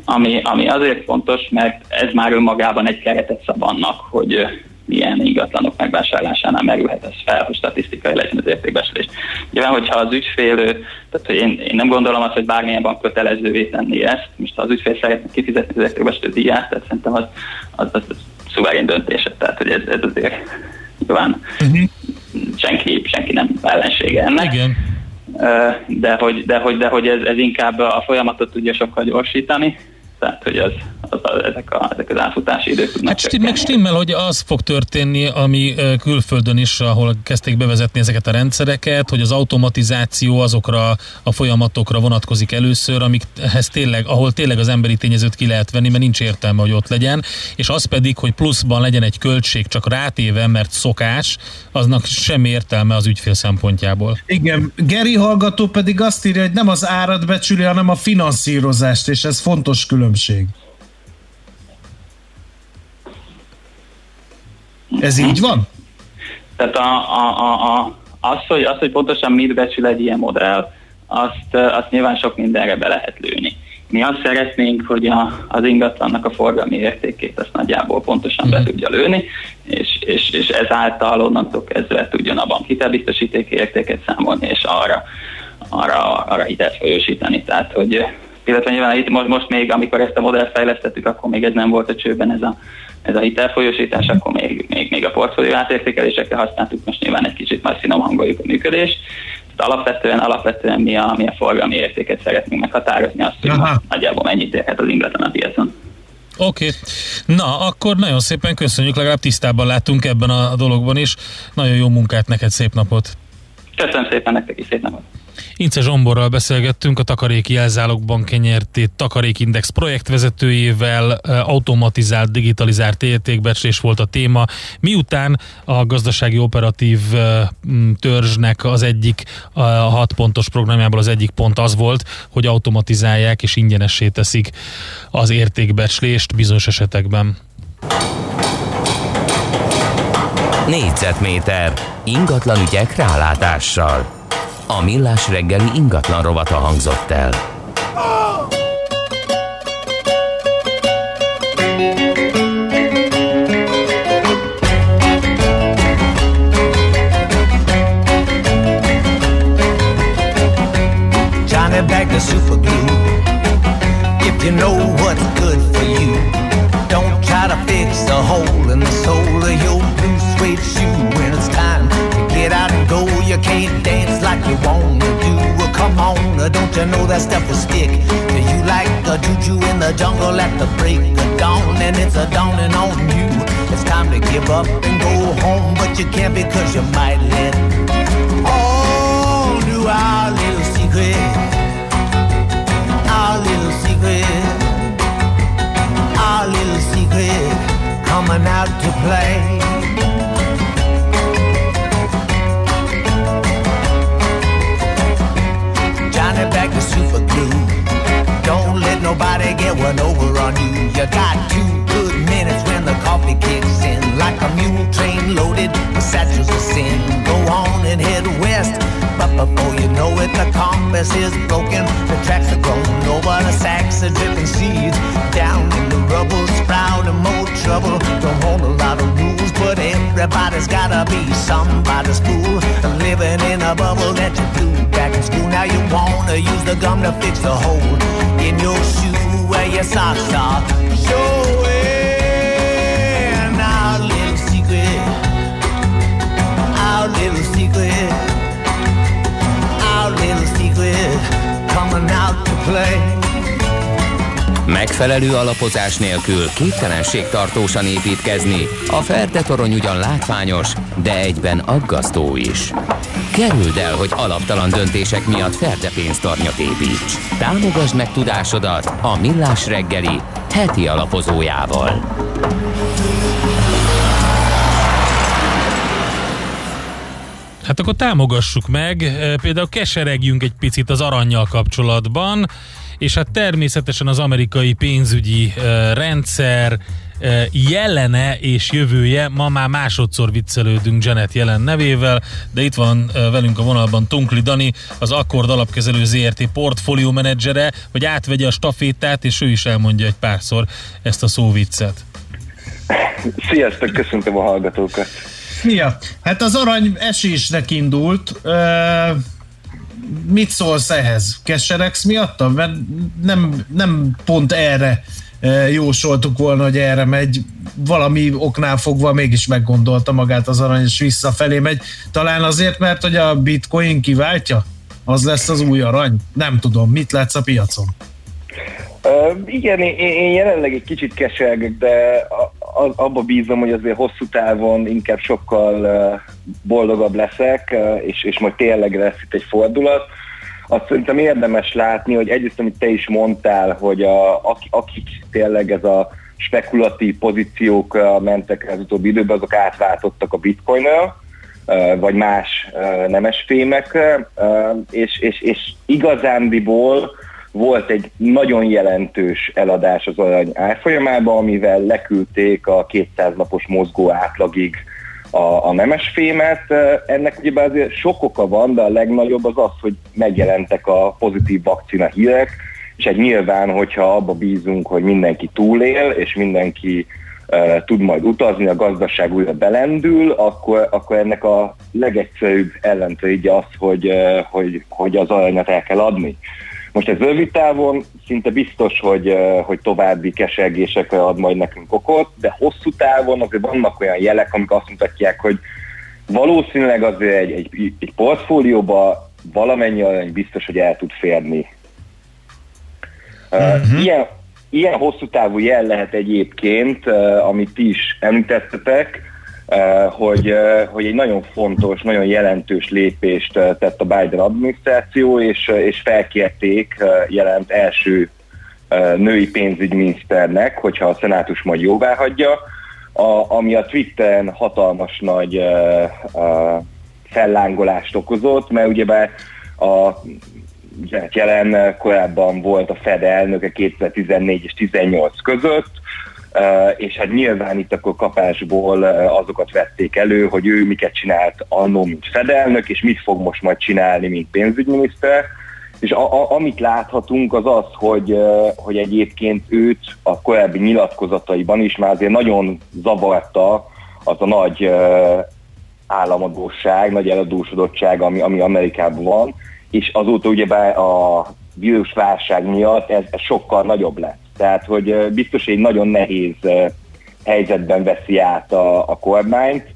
ami, ami azért fontos, mert ez már önmagában egy keretet szab annak, hogy milyen ingatlanok megvásárlásánál merülhet ez fel, hogy statisztikai legyen az értékbeslés. Nyilván, hogyha az ügyfél, tehát hogy én, én nem gondolom azt, hogy bármilyen bank kötelezővé tenni ezt, most ha az ügyfél szeretne kifizetni az értékbeslő díját, tehát szerintem az, az, az, az szuverén döntése, tehát hogy ez, ez azért nyilván uh-huh. senki, senki nem ellensége ennek. Igen. De hogy, de hogy, de hogy ez, ez inkább a folyamatot tudja sokkal gyorsítani, tehát hogy az, az, az, ezek, a, ezek az átfutási idők tudnak Hát stimmel, meg stimmel, hogy az fog történni, ami külföldön is, ahol kezdték bevezetni ezeket a rendszereket, hogy az automatizáció azokra a folyamatokra vonatkozik először, amikhez tényleg, ahol tényleg az emberi tényezőt ki lehet venni, mert nincs értelme, hogy ott legyen, és az pedig, hogy pluszban legyen egy költség csak rátéve, mert szokás, aznak semmi értelme az ügyfél szempontjából. Igen, Geri hallgató pedig azt írja, hogy nem az árat becsüli, hanem a finanszírozást, és ez fontos különbség. Ez így van? Tehát a, a, a, a, az, hogy, az, hogy pontosan mit becsül egy ilyen modell, azt, azt nyilván sok mindenre be lehet lőni. Mi azt szeretnénk, hogy a, az ingatlannak a forgalmi értékét azt nagyjából pontosan be mhm. tudja lőni, és, és, és ezáltal onnantól kezdve tudjon a bank hitelbiztosítéki értéket számolni, és arra, arra, arra hitelt folyósítani. Tehát, hogy illetve nyilván itt most, most még, amikor ezt a modellt fejlesztettük, akkor még ez nem volt a csőben ez a, ez a hitelfolyósítás, akkor még, még, még a portfólió átértékelésekre használtuk, most nyilván egy kicsit már finom hangoljuk a működést. Tehát alapvetően, alapvetően mi a, mi a forgalmi értéket szeretnénk meghatározni, azt, hogy nagyjából mennyit érhet az ingatlan a piacon. Oké. Okay. Na, akkor nagyon szépen köszönjük, legalább tisztában láttunk ebben a dologban is. Nagyon jó munkát neked, szép napot! Köszönöm szépen nektek is, szép napot! Ince Zsomborral beszélgettünk a Takaréki Jelzálogban kenyertét Takarékindex projektvezetőjével, automatizált, digitalizált értékbecslés volt a téma. Miután a gazdasági operatív törzsnek az egyik, a hat pontos programjából az egyik pont az volt, hogy automatizálják és ingyenessé teszik az értékbecslést bizonyos esetekben. Négyzetméter ingatlan ügyek rálátással. A millás reggeli ingatlan rovata hangzott el. Johnny bag the super glue. If you know what's good for you, don't try to fix the hole in the sole of your blue suede shoe get out and go. You can't dance like you wanna do. Well, come on, uh, don't you know that stuff will stick? Do you like a juju in the jungle at the break of dawn? And it's a dawning on you. It's time to give up and go home, but you can't because you might let all knew our little secret. Our little secret. Our little secret coming out to play. Nobody get one over on you. You got two good minutes when the coffee kicks in. Like a mule train loaded with satchels of sin. Go on and head west. But before you know it, the compass is broken. The tracks are grown over the sacks of dripping seeds. Down in the rubble, sprouting more trouble. Don't hold a lot of rules, but everybody's gotta be somebody's fool. Living in a bubble that you blew back in school. Now you wanna use the gum to fix the hole in your shoe where your socks are. Showing our little secret, our little secret, our little secret coming out to play. Megfelelő alapozás nélkül képtelenség tartósan építkezni. A Ferde torony ugyan látványos, de egyben aggasztó is. Kerüld el, hogy alaptalan döntések miatt Ferde pénztarnyat építs. Támogasd meg tudásodat a Millás reggeli heti alapozójával. Hát akkor támogassuk meg, például keseregjünk egy picit az aranyjal kapcsolatban és hát természetesen az amerikai pénzügyi rendszer jelene és jövője. Ma már másodszor viccelődünk Janet jelen nevével, de itt van velünk a vonalban Tunkli Dani, az Akkord alapkezelő ZRT portfólió menedzsere, hogy átvegye a stafétát, és ő is elmondja egy párszor ezt a szóviccet. Sziasztok, köszöntöm a hallgatókat! Szia! Hát az arany esésnek indult. Uh mit szólsz ehhez? Keseregsz miattam? Mert nem, nem pont erre e, jósoltuk volna, hogy erre megy. Valami oknál fogva mégis meggondolta magát az arany, és visszafelé megy. Talán azért, mert hogy a bitcoin kiváltja? Az lesz az új arany? Nem tudom. Mit látsz a piacon? Igen, én, én jelenleg egy kicsit kesergek, de a, a, abba bízom, hogy azért hosszú távon inkább sokkal uh, boldogabb leszek, uh, és, és majd tényleg lesz itt egy fordulat. Azt szerintem érdemes látni, hogy egyrészt, amit te is mondtál, hogy a, akik, akik tényleg ez a spekulatív pozíciók mentek az utóbbi időben, azok átváltottak a bitcoin-nal, vagy más nemes fémekre, és, és, és igazándiból volt egy nagyon jelentős eladás az arany árfolyamában, amivel leküldték a 200 napos mozgó átlagig a, a nemes fémet. Ennek ugye azért sok oka van, de a legnagyobb az az, hogy megjelentek a pozitív vakcina hírek, és egy nyilván, hogyha abba bízunk, hogy mindenki túlél, és mindenki tud majd utazni, a gazdaság újra belendül, akkor, akkor ennek a legegyszerűbb ellentétje az, hogy, hogy, hogy az aranyat el kell adni. Most ez rövid távon szinte biztos, hogy, uh, hogy további kesergésekre ad majd nekünk okot, de hosszú távon azért vannak olyan jelek, amik azt mutatják, hogy valószínűleg azért egy, egy, egy portfólióba valamennyi arany biztos, hogy el tud férni Uh-huh. Ilyen, ilyen hosszú távú jel lehet egyébként, amit ti is említettetek, hogy, hogy egy nagyon fontos, nagyon jelentős lépést tett a Biden adminisztráció, és, és felkérték jelent első női pénzügyminiszternek, hogyha a szenátus majd jóvá hagyja, a, ami a Twitteren hatalmas nagy uh, uh, fellángolást okozott, mert ugyebár a jelen korábban volt a Fed elnöke 2014 és 18 között, és hát nyilván itt akkor kapásból azokat vették elő, hogy ő miket csinált annó, mint Fed elnök, és mit fog most majd csinálni, mint pénzügyminiszter. És a, a, amit láthatunk az az, hogy, hogy egyébként őt a korábbi nyilatkozataiban is már azért nagyon zavarta az a nagy államadóság, nagy eladósodottság, ami, ami Amerikában van, és azóta ugyebár a vírusválság miatt ez, ez sokkal nagyobb lett. Tehát, hogy biztos egy nagyon nehéz helyzetben veszi át a, a kormányt,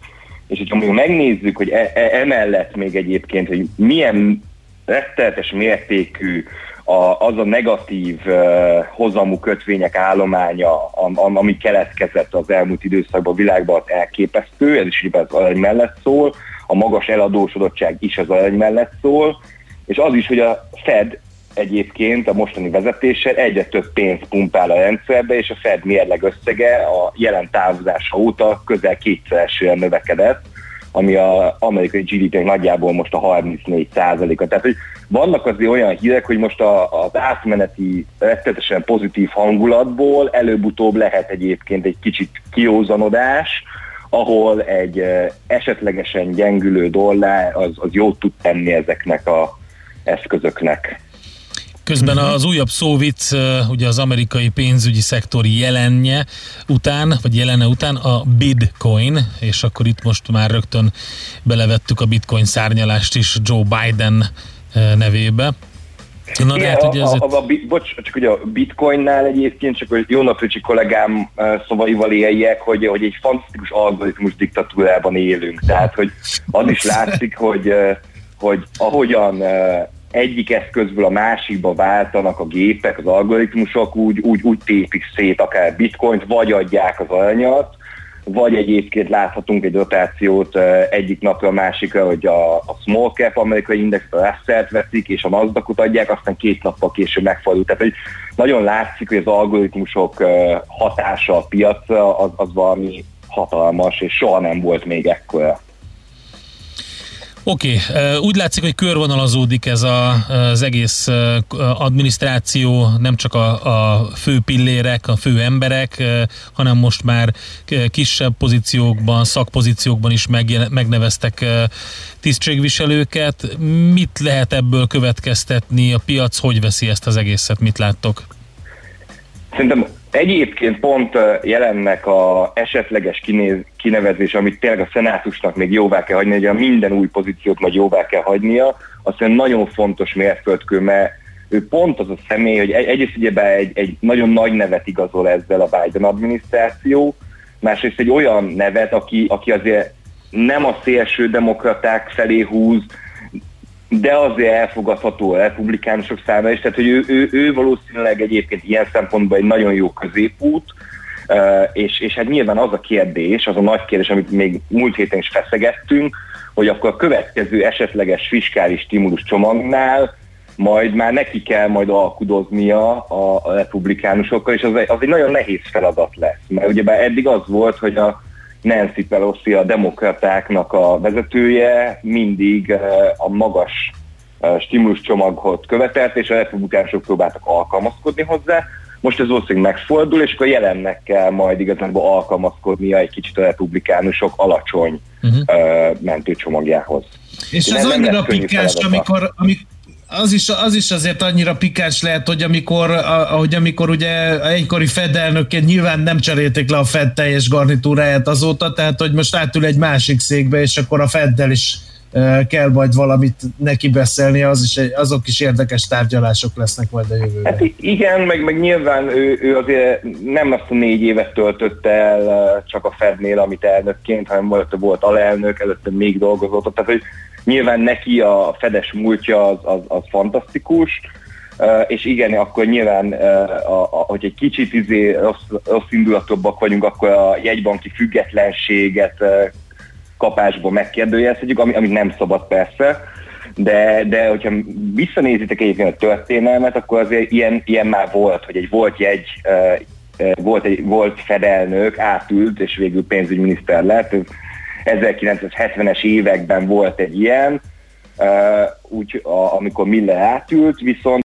és hogyha mondjuk megnézzük, hogy e, e, emellett még egyébként, hogy milyen retteltes mértékű a, az a negatív uh, hozamú kötvények állománya, am, am, ami keletkezett az elmúlt időszakban a világban, az elképesztő, ez is az arany mellett szól, a magas eladósodottság is az arany mellett szól, és az is, hogy a Fed egyébként a mostani vezetéssel egyre több pénzt pumpál a rendszerbe, és a Fed mérleg összege a jelen távozása óta közel kétszeresére növekedett, ami az amerikai GDP nagyjából most a 34 százaléka. Tehát, hogy vannak azért olyan hírek, hogy most a, az átmeneti rettetesen pozitív hangulatból előbb-utóbb lehet egyébként egy kicsit kiózanodás, ahol egy esetlegesen gyengülő dollár az, az jót tud tenni ezeknek a eszközöknek. Közben uh-huh. az újabb szóvic, ugye az amerikai pénzügyi szektori jelenje után, vagy jelene után a Bitcoin, és akkor itt most már rögtön belevettük a Bitcoin szárnyalást is Joe Biden nevébe. Na, Igen, hát, ugye ez a, a, a, bocs, csak ugye a bitcoinnál egyébként, csak hogy jó Ricsi kollégám szavaival éljek, hogy, hogy egy fantasztikus algoritmus diktatúrában élünk. Tehát, hogy az is látszik, hogy hogy ahogyan egyik eszközből a másikba váltanak a gépek, az algoritmusok, úgy, úgy, úgy tépik szét akár bitcoint, vagy adják az aranyat, vagy egyébként láthatunk egy rotációt egyik napra a másikra, hogy a, a small cap amerikai index a russell veszik, és a nasdaq adják, aztán két nappal később megfordul. Tehát hogy nagyon látszik, hogy az algoritmusok hatása a piacra az, az valami hatalmas, és soha nem volt még ekkora. Oké, okay. úgy látszik, hogy körvonalazódik ez a, az egész adminisztráció, nem csak a, a fő pillérek, a fő emberek, hanem most már kisebb pozíciókban, szakpozíciókban is megneveztek tisztségviselőket. Mit lehet ebből következtetni? A piac hogy veszi ezt az egészet? Mit láttok? Szerintem Egyébként pont jelennek a esetleges kinevezés, amit tényleg a szenátusnak még jóvá kell hagyni, a minden új pozíciót majd jóvá kell hagynia, azt hiszem nagyon fontos mérföldkő, mert ő pont az a személy, hogy egy, egyrészt ugye egy, egy nagyon nagy nevet igazol ezzel a Biden adminisztráció, másrészt egy olyan nevet, aki, aki azért nem a szélső demokraták felé húz, de azért elfogadható a republikánusok számára is, tehát hogy ő, ő, ő valószínűleg egyébként ilyen szempontból egy nagyon jó középút, és, és hát nyilván az a kérdés, az a nagy kérdés, amit még múlt héten is feszegettünk, hogy akkor a következő esetleges fiskális stimulus csomagnál majd már neki kell majd alkudoznia a, a republikánusokkal, és az, egy, az egy nagyon nehéz feladat lesz. Mert ugyebár eddig az volt, hogy a Nancy Pelosi, a demokratáknak a vezetője mindig a magas stimulus csomagot követelt, és a republikánusok próbáltak alkalmazkodni hozzá. Most ez valószínűleg megfordul, és akkor jelennek kell majd igazából alkalmazkodnia egy kicsit a republikánusok alacsony uh-huh. mentőcsomagjához. És ez annyira pikáns, amikor, amikor az is, az is azért annyira pikáns lehet, hogy amikor, ahogy amikor ugye egykori fedelnökként nyilván nem cserélték le a Fed teljes garnitúráját azóta, tehát hogy most átül egy másik székbe, és akkor a Feddel is kell majd valamit neki beszélni, az is, azok is érdekes tárgyalások lesznek majd a jövőben. Hát igen, meg, meg nyilván ő, ő azért nem azt a négy évet töltötte el csak a Fednél, amit elnökként, hanem volt, volt alelnök, előtte még dolgozott, tehát hogy nyilván neki a Fedes múltja az, az, az fantasztikus, Uh, és igen, akkor nyilván, uh, a, hogy egy kicsit izé rossz, rossz indulatobbak vagyunk, akkor a jegybanki függetlenséget uh, kapásból megkérdőjelezhetjük, ami, amit nem szabad persze, de, de hogyha visszanézitek egyébként a történelmet, akkor azért ilyen, ilyen már volt, hogy egy volt jegy, volt, egy, volt fedelnök, átült, és végül pénzügyminiszter lett. 1970-es években volt egy ilyen, úgy, amikor Miller átült, viszont